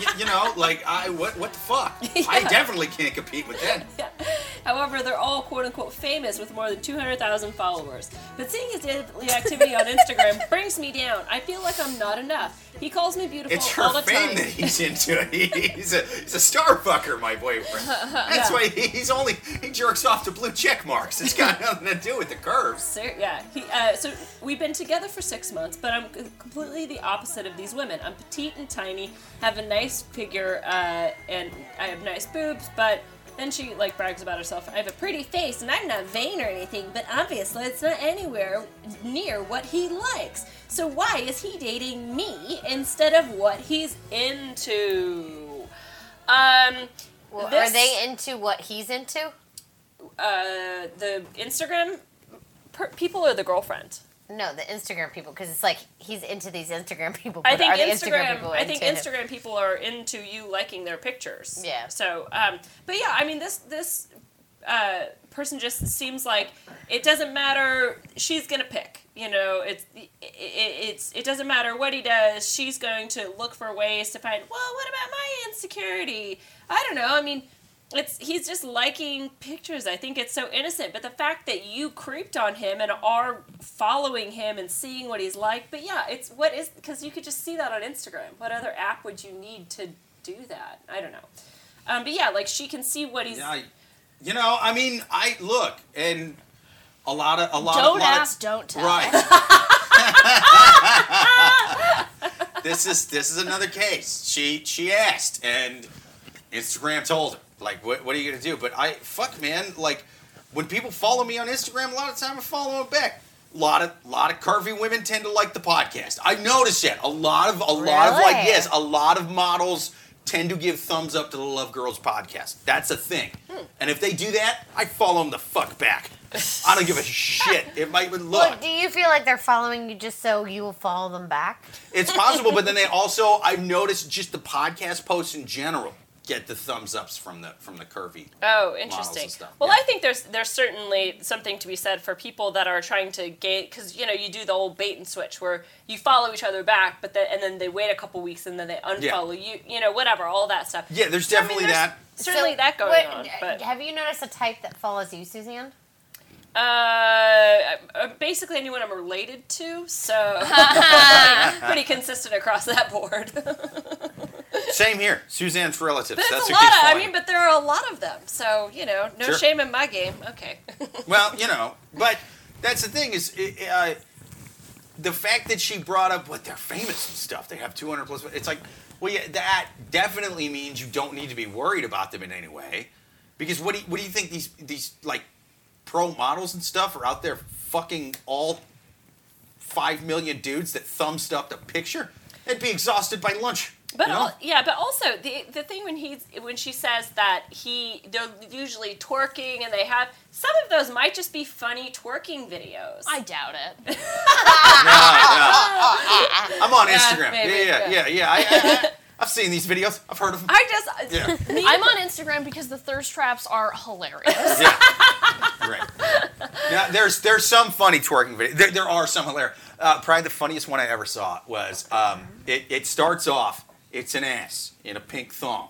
you, you know, like I what what the fuck? I definitely can't compete with them. However, they're all quote unquote famous with more than 200,000 followers. But seeing his daily activity on Instagram brings me down. I feel like I'm not enough. He calls me beautiful It's all her the fame time. that he's into. He's a he's a star fucker, my boyfriend. That's Yeah. why he's only he jerks off to blue check marks. It's got nothing to do with the curves. Ser- yeah, he, uh, so we've been together for six months, but I'm completely the opposite of these women. I'm petite and tiny, have a nice figure, uh, and I have nice boobs, but then she like brags about herself. I have a pretty face, and I'm not vain or anything, but obviously it's not anywhere near what he likes. So why is he dating me instead of what he's into? Um, Well, this- Are they into what he's into? Uh, the Instagram per- people or the girlfriend? No, the Instagram people, because it's like he's into these Instagram people. I think Instagram. people I think into him? Instagram people are into you liking their pictures. Yeah. So, um, but yeah, I mean, this this uh, person just seems like it doesn't matter. She's gonna pick. You know, it's it, it, it's it doesn't matter what he does. She's going to look for ways to find. Well, what about my insecurity? I don't know. I mean. It's he's just liking pictures. I think it's so innocent, but the fact that you creeped on him and are following him and seeing what he's like, but yeah, it's what is because you could just see that on Instagram. What other app would you need to do that? I don't know. Um, but yeah, like she can see what he's. I, you know, I mean, I look and a lot of a lot of Don't lot ask, of, don't tell. Right. this is this is another case. She she asked and Instagram told her like what what are you gonna do? But I fuck man like when people follow me on Instagram, a lot of time I follow them back. A lot of lot of curvy women tend to like the podcast. I noticed that a lot of a lot of like yes, a lot of models tend to give thumbs up to the Love Gurus podcast. That's a thing. Hmm. And if they do that, I follow them the fuck back. I don't give a shit. It might even look. Well, do you feel like they're following you just so you will follow them back? It's possible, but then they also I've noticed just the podcast posts in general. Get the thumbs ups from the from the curvy. Oh, and interesting. stuff, Well, yeah. I think there's there's certainly something to be said for people that are trying to gain because you know you do the old bait and switch where you follow each other back, but then and then they wait a couple weeks and then they unfollow you. You know, whatever, all that stuff. Yeah, there's So, I mean, definitely there's that. Certainly So, that going what- on, but have you noticed a type that follows you, Suzanne? Uh, uh, basically anyone I'm related to, so pretty consistent across that board. Same here. Suzanne's relatives. But That's a what lot. keeps Of, I mean, but there are a lot of them, so you know, no Sure. shame in my game. Okay. Well, you know, but that's the thing is, uh, the fact that she brought up what they're famous and stuff. They have 200 plus. It's like, well, yeah, that definitely means you don't need to be worried about them in any way, because what do you, what do you think these these like pro models and stuff are out there fucking all five million dudes that thumbs up the picture? They'd be exhausted by lunch. But you know? al- yeah, but also the the thing when he's when she says that he they're usually twerking and they have some of those might just be funny twerking videos. I doubt it. I'm on Yeah, Instagram. maybe, yeah, yeah, yeah. yeah, yeah. I, I, I've seen these videos. I've heard of them. I just Yeah. I'm on Instagram because the thirst traps are hilarious. Yeah. right. Now, there's there's some funny twerking videos. There, there are some hilarious. Uh, probably the funniest one I ever saw was um, it, it starts off, it's an ass in a pink thong.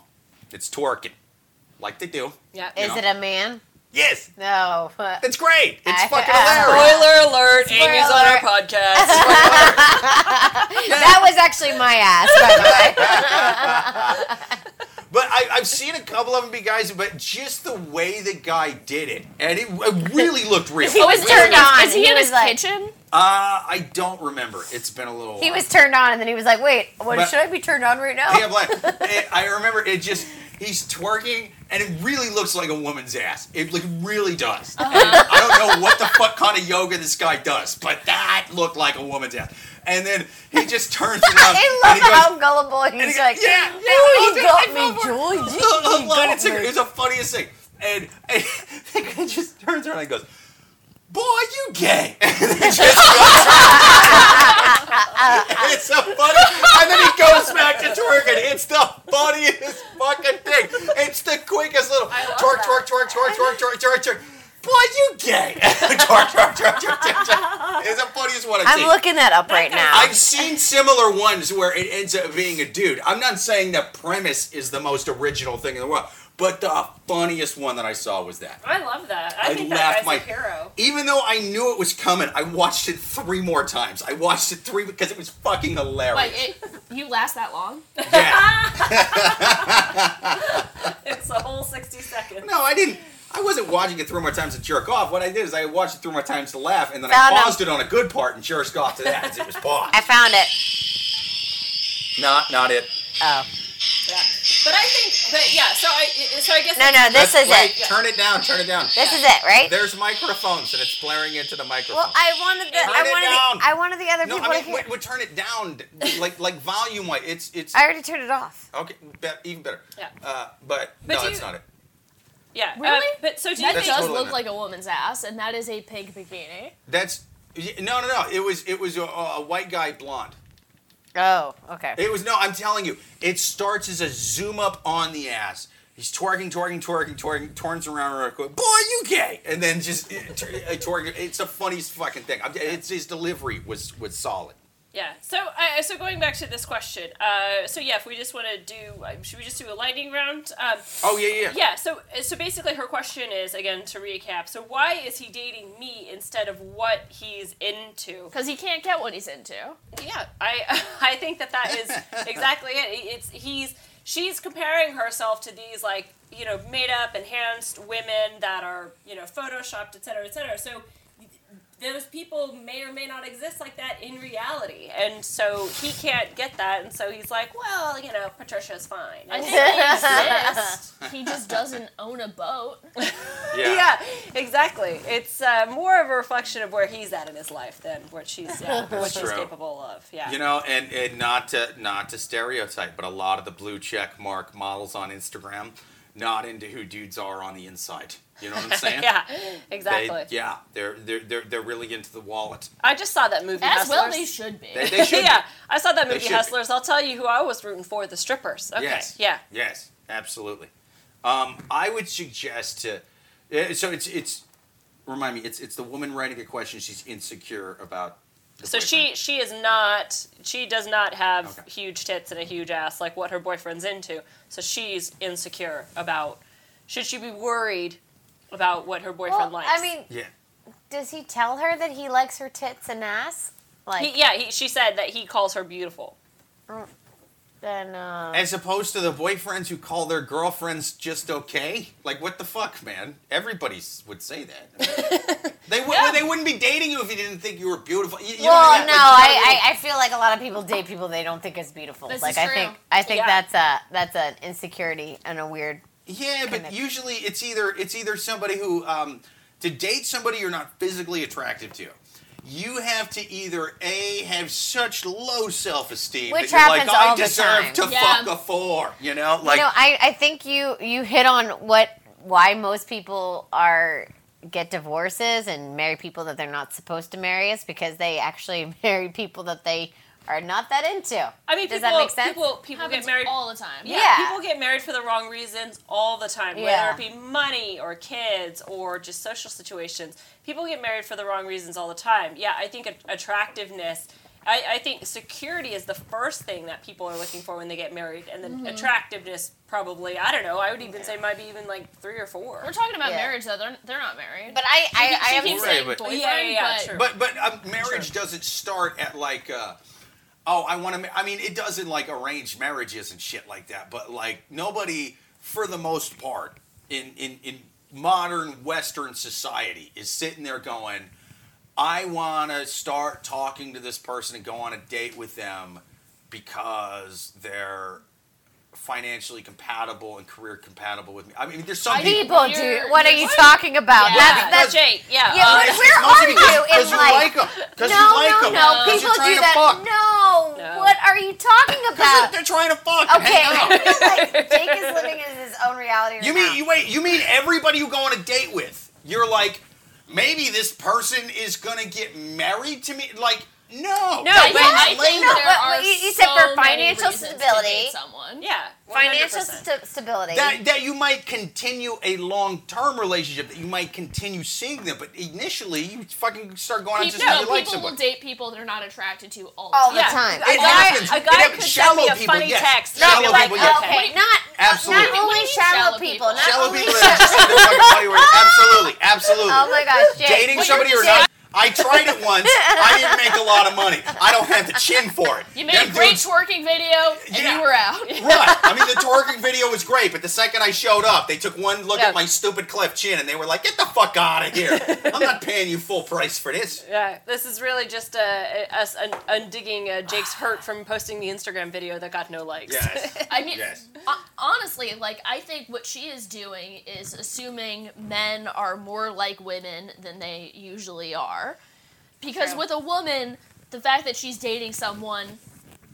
It's twerking, like they do. yeah. Is know? it a man? Yes, No. it's great. It's I- fucking I- hilarious. Spoiler alert! Amy's on our alert. podcast. That was actually my ass, by the way. But I, I've seen a couple of them be guys, but just the way the guy did it, and it, it really looked real. He was turned on. Is he, He in was his like- kitchen? Uh, I don't remember. It's been a little. He while. was turned on, and then he was like, "Wait, what, But- should I be turned on right now?" Yeah, but it, I remember it just he's twerking and it really looks like a woman's ass. It like really does. And I don't know what the fuck kind of yoga this guy does, but that looked like a woman's ass. And then he just turns around I and love he how goes. gullible and he's he like, goes, yeah, yeah, "Ooh, oh, he got I me, fell for it." Joy. Look, He look, got it's, me." it was the funniest thing. And, and the guy just turns around and goes, "Boy, you gay." And then just it's so funny. And then he goes back to twerking. It's the funniest fucking thing. It's the quickest little twerk, twerk, twerk, twerk, twerk, twerk, twerk, twerk. Boy, you gay. twerk, twerk, twerk, twerk, twerk, twerk. It's the funniest one I've I'm seen. looking that up right now. I've seen similar ones where it ends up being a dude. I'm not saying the premise is the most original thing in the world, but the funniest one that I saw was that. I love that. I, I think laughed that guy's my- a hero. Even though I knew it was coming, I watched it three more times. I watched it three because it was fucking hilarious. Like, it, you last that long? yeah. It's a whole sixty seconds. No, I didn't. I wasn't watching it three more times to jerk off. What I did is I watched it three more times to laugh, and then Found I 'em. paused it on a good part and jerked off to that as it was paused. I found it. not, not it. Oh Yeah. But I think, but yeah. So I, so I guess no, no, this is wait, it. Turn it down. Turn it down. This is it, right? There's microphones, and it's blaring into the microphone. Well, I wanted the, Turn I wanted, the, I wanted the other no, people I mean, to hear. wait, wait, turn it down, like like volume wise. It's it's I already turned it off. okay, be- even better. Yeah. Uh, but, But no, that's you- not it. Yeah. uh, Really? but so do you That That's think? does totally look not- like a woman's ass, and that is a pink bikini. That's no, no, no. It was it was a, a white guy blonde. Oh, okay. It was no. I'm telling you, it starts as a zoom up on the ass. He's twerking, twerking, twerking, twerking, turns around, real quick. "Boy, you gay!" And then just twerking. It's the funniest fucking thing. It's his delivery was was solid. Yeah. So, uh, so going back to this question. Uh, so yeah, if we just want to do, uh, should we just do a lightning round? Um, Oh yeah, yeah. yeah. So, so basically, her question is again to recap. So, why is he dating me instead of what he's into? Because he can't get what he's into. Yeah, I I think that that is exactly it. It's he's she's comparing herself to these like you know made up enhanced women that are you know photoshopped et cetera et cetera. So those people may or may not exist like that in reality, and so he can't get that, and so he's like, well, you know, Patricia's fine. I think they exist. He just doesn't own a boat. yeah, exactly. It's uh, more of a reflection of where he's at in his life than what she's yeah, what she's capable of. Yeah. You know, and, and not to not to stereotype, but a lot of the blue check mark models on Instagram, not into who dudes are on the inside. You know what I'm saying? yeah, They- exactly. yeah, they're they're they're they're really into the wallet. I just saw that movie. As well, they should be. They, they should. yeah, I saw that movie should be. Hustlers. I'll tell you who I was rooting for: the strippers. Okay, Yes. yeah. Yes, absolutely. Um, I would suggest to. uh, So it's it's. Remind me, it's it's the woman writing a question. She's insecure about. The So boyfriend. she she is not she does not have Okay. huge tits and a huge ass like what her boyfriend's into. So she's insecure about. Should she be worried about what her boyfriend Well, likes? I mean, Yeah. does he tell her that he likes her tits and ass? Like, he, yeah, he, she said that he calls her beautiful. Mm. Then uh, As opposed to the boyfriends who call their girlfriends just okay. Like what the fuck, man? Everybody s- would say that. they would. Yeah. They wouldn't be dating you if you didn't think you were beautiful. You, you know well, what I no, Like, you gotta I, I, I feel like a lot of people date people they don't think is beautiful. This like is I true. think I think Yeah. that's a that's an insecurity and a weird. Yeah, but Kinda- usually it's either it's either somebody who um, to date somebody you're not physically attractive to. You have to either a have such low self esteem Which that you're like happens I all the deserve time. to Yeah. fuck a four. You know, like you know, I, I think you you hit on what why most people are get divorces and marry people that they're not supposed to marry is because they actually marry people that they are not that into. I mean, Does people that make sense? people people happens get married all the time. Yeah, Yeah. people get married for the wrong reasons all the time, Yeah. whether it be money or kids or just social situations. People get married for the wrong reasons all the time. Yeah, I think attractiveness. I, I think security is the first thing that people are looking for when they get married, and then Mm-hmm. attractiveness probably. I don't know. I would even say might be even like three or four. We're talking about Yeah. marriage though. They're, they're not married. But I I, I she have keeps Right, saying but- boyfriend, Yeah, yeah, yeah, but true. But but um, marriage doesn't start at like, uh, oh, I want to. I mean, it doesn't like arranged marriages and shit like that. But like nobody, for the most part, in in in modern Western society, is sitting there going, I want to start talking to this person and go on a date with them because they're financially compatible and career compatible with me. I mean, there's some people. people do. What are you're- talking about? Yeah. That's that's Jake. Yeah. Yeah, uh, where are you in Because you life? like them. Because no, you like no, them. no. Because People you're trying do to that. fuck. No. No. What are you talking about? they're trying to fuck. Okay, hang out. Like Jake is living in his own reality right You now. mean you wait? You mean everybody you go on a date with? You're like, maybe this person is gonna get married to me? Like, no. No, I, but I I think think- no, there but are you- you so said for financial reasons to stability. someone. Yeah. financial 100%. st- stability. That, that you might continue a long term relationship, that you might continue seeing them, but initially you fucking start going on just because no, you like people will date people they're not attracted to all the All time. the Yeah. A It guy, happens. a It guy happens. could send Shallow me a people, funny yes. text. Shallow and I'd be like, people, yes. okay. okay, not Absolutely. not only shallow shallow people, people? not Shallow only people that just send their fucking money away. Absolutely, absolutely. Oh my gosh, Jake. Dating Well, somebody or not. I tried it once. I didn't make a lot of money. I don't have the chin for it. You made Them a great dudes- twerking video and Yeah. you were out. Right. I mean, the twerking video was great, but the second I showed up, they took one look Yeah. at my stupid cleft chin and they were like, "Get the fuck out of here! I'm not paying you full price for this." Yeah, this is really just uh, us un- undigging uh, Jake's hurt from posting the Instagram video that got no likes. Yes. I mean, Yes. ho- honestly, like I think what she is doing is assuming men are more like women than they usually are, because True. with a woman, the fact that she's dating someone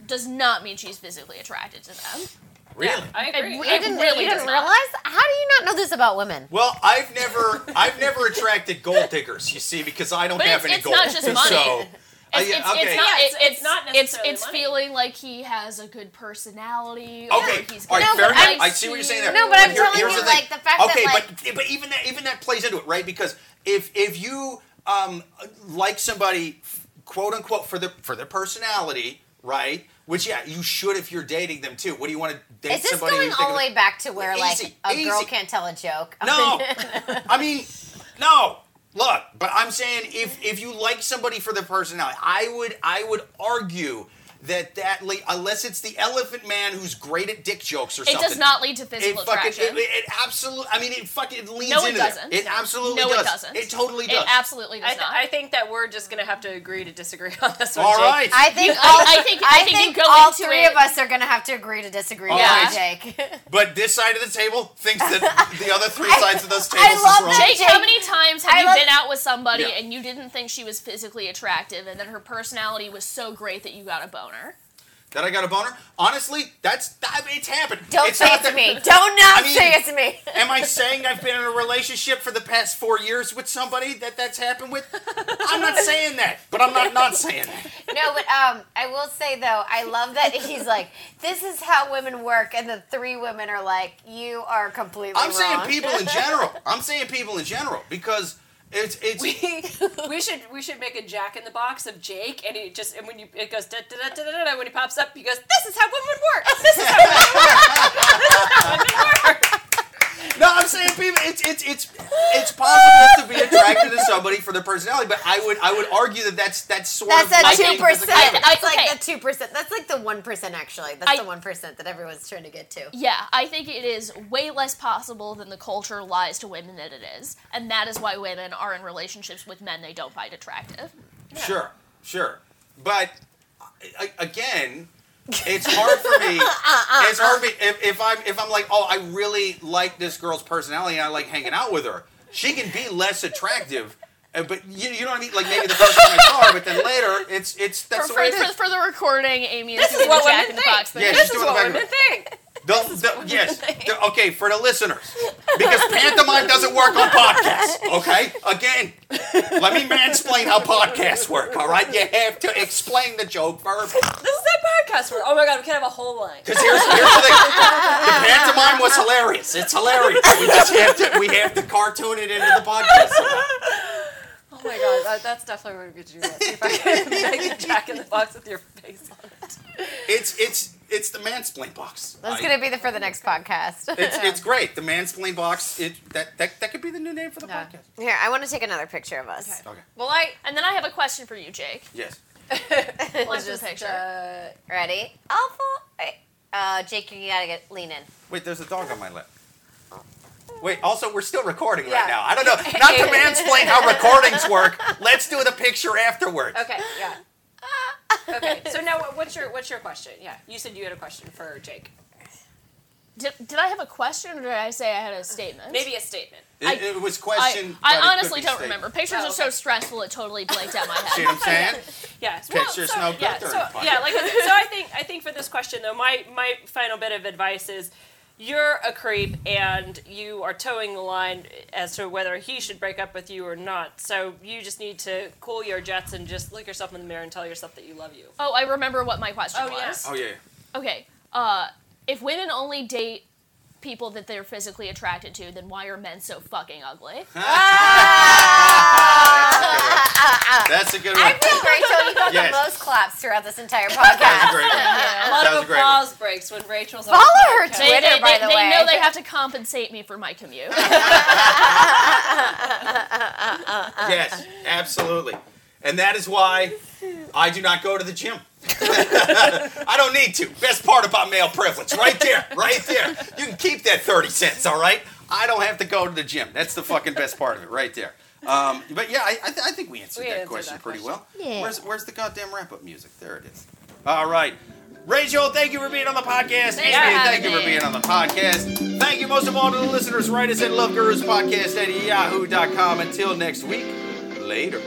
does not mean she's physically attracted to them. Really? I agree. It you it didn't, really you didn't not. realize? How do you not know this about women? Well, I've never, I've never attracted gold diggers. You see, because I don't But have it's- any it's gold. not just money. So, It's, it's, okay. it's not. Yeah, It's, it's- it's it's not It's necessarily it's money. feeling like he has a good personality. Or Okay, he's all right, No, fair but enough. I'm- I see what you're saying there. No, but I'm here- telling you, the like, the fact that, okay, like- but but even that even that plays into it, right? Because if if you um like somebody, quote unquote, for their for their personality, right? Which yeah, you should if you're dating them too. What do you want to date Is this somebody? going all the way back to where like Easy, a girl can't tell a joke? No, I mean, no. Look, but I'm saying if if you like somebody for their personality, I would I would argue that that le- unless it's the elephant man who's great at dick jokes or It something. It does not lead to It physical fucking it, attraction. it absolutely. I mean, it fucking it leans No, it into there. doesn't. It absolutely no, does. it doesn't. It totally does. It absolutely does I, th- not. I think that we're just gonna have to agree to disagree on this one. All Jake. right. I think You- I- all, I think- I think you all three it- of us are gonna have to agree to disagree All with right. Jake. but this side of the table thinks that the other three I- sides of those I tables love is wrong. that Jake, Jake- how many times have I you love- been out with somebody Yeah. and you didn't think she was physically attractive, and then her personality was so great that you got a boner? that I got a boner. Honestly, that's that, it's happened. Don't it's say not it to that- me. Don't not I mean, say it to me. Am I saying I've been in a relationship for the past four years with somebody that that's happened with? I'm not saying that, but I'm not not saying that. No, but um, I will say though, I love that he's like, "This is how women work," and the three women are like, "You are completely I'm wrong." saying people in general. I'm saying people in general because it's it's. we, we should we should make a Jack in the Box of Jake, and he just and when you it goes da da da da da da when he pops up, he goes, "This is how women work. This is how women work. This is how women work." No, I'm saying people. It's it's it's it's possible to be attracted to somebody for their personality, but I would I would argue that that's that's sort That's of that like two percent. That's like okay. the two percent. That's like the one percent. Actually, that's I- the one percent that everyone's trying to get to. Yeah, I think it is way less possible than the culture lies to women that it is. And that is why women are in relationships with men they don't find attractive. Sure, sure, but I, I- again, it's hard for me. it's hard for me if, if I'm if I'm like, oh, I really like this girl's personality and I like hanging out with her. She can be less attractive. uh, But you, you know what I mean? Like maybe the first time I saw her, but then later it's it's that's For, the way for, it for, is. for the recording, Amy is This is doing what the Jack women in the think. Box thing. Yeah, This she's is doing what the back women of think. The, the, yes. The- okay, for the listeners, because pantomime doesn't work on podcasts. Okay, again, let me mansplain how podcasts work. All right, you have to explain the joke first. This is that podcast where oh my god, we can't have a whole line. Because here's, here's the thing: the pantomime was hilarious. It's hilarious. We just have to we have to cartoon it into the podcast. Oh my god, that, that's definitely what we could do. That. See if I can make a Jack in the Box with your face on it. It's it's it's the mansplain box. That's I- gonna be the for the next podcast. It's it's great. The mansplain box. It that that, that could be the new name for the Yeah. podcast. Here, I want to take another picture of us. Okay. Well, I And then I have a question for you, Jake. Yes. Let's just the picture? uh, Ready? Awful. Uh, Jake, you gotta get lean in. Wait, there's a dog on my lip. Wait, also, we're still recording Yeah. right now. I don't know. Not to mansplain how recordings work. Let's do the picture afterwards. okay, yeah. Okay, so now what's your what's your question? Yeah, you said you had a question for Jake. Did, did I have a question or did I say I had a statement? Maybe a statement. It, I- it was I, question. I but it could honestly don't statement. remember. Pictures Oh, are so stressful it totally blanked out my See head. what I'm saying? Yes. Pictures so, no yeah, so, yeah, like so I think I think for this question though, my my final bit of advice is you're a creep and you are toeing the line as to whether he should break up with you or not. So you just need to cool your jets and just look yourself in the mirror and tell yourself that you love you. Oh, I remember what my question Oh, yeah. was. Oh yeah. Okay. Uh, if women only date people that they're physically attracted to, then why are men so fucking ugly? That's a good I one. think Rachel, you got Yes. the most claps throughout this entire That's a podcast. great one. A lot That was of a great one. applause breaks when Rachel's on Follow the her podcast. They, Twitter, they, by they, the they way. know they have to compensate me for my commute. Yes, absolutely. And that is why I do not go to the gym. I don't need to. Best part about male privilege, right there, right there. You can keep that 30 cents, all right? I don't have to go to the gym. That's the fucking best part of it, right there. Um, but yeah, I, I, th- I think we answered We that answered question that pretty question. well. Yeah. Where's, where's the goddamn wrap up music? There it is. All right. Rachel, thank you for being on the podcast. Thanks Amy, thank you for being on the podcast. Thank you most of all to the listeners. Write us at Love Gurus Podcast at yahoo.com. Until next week, later.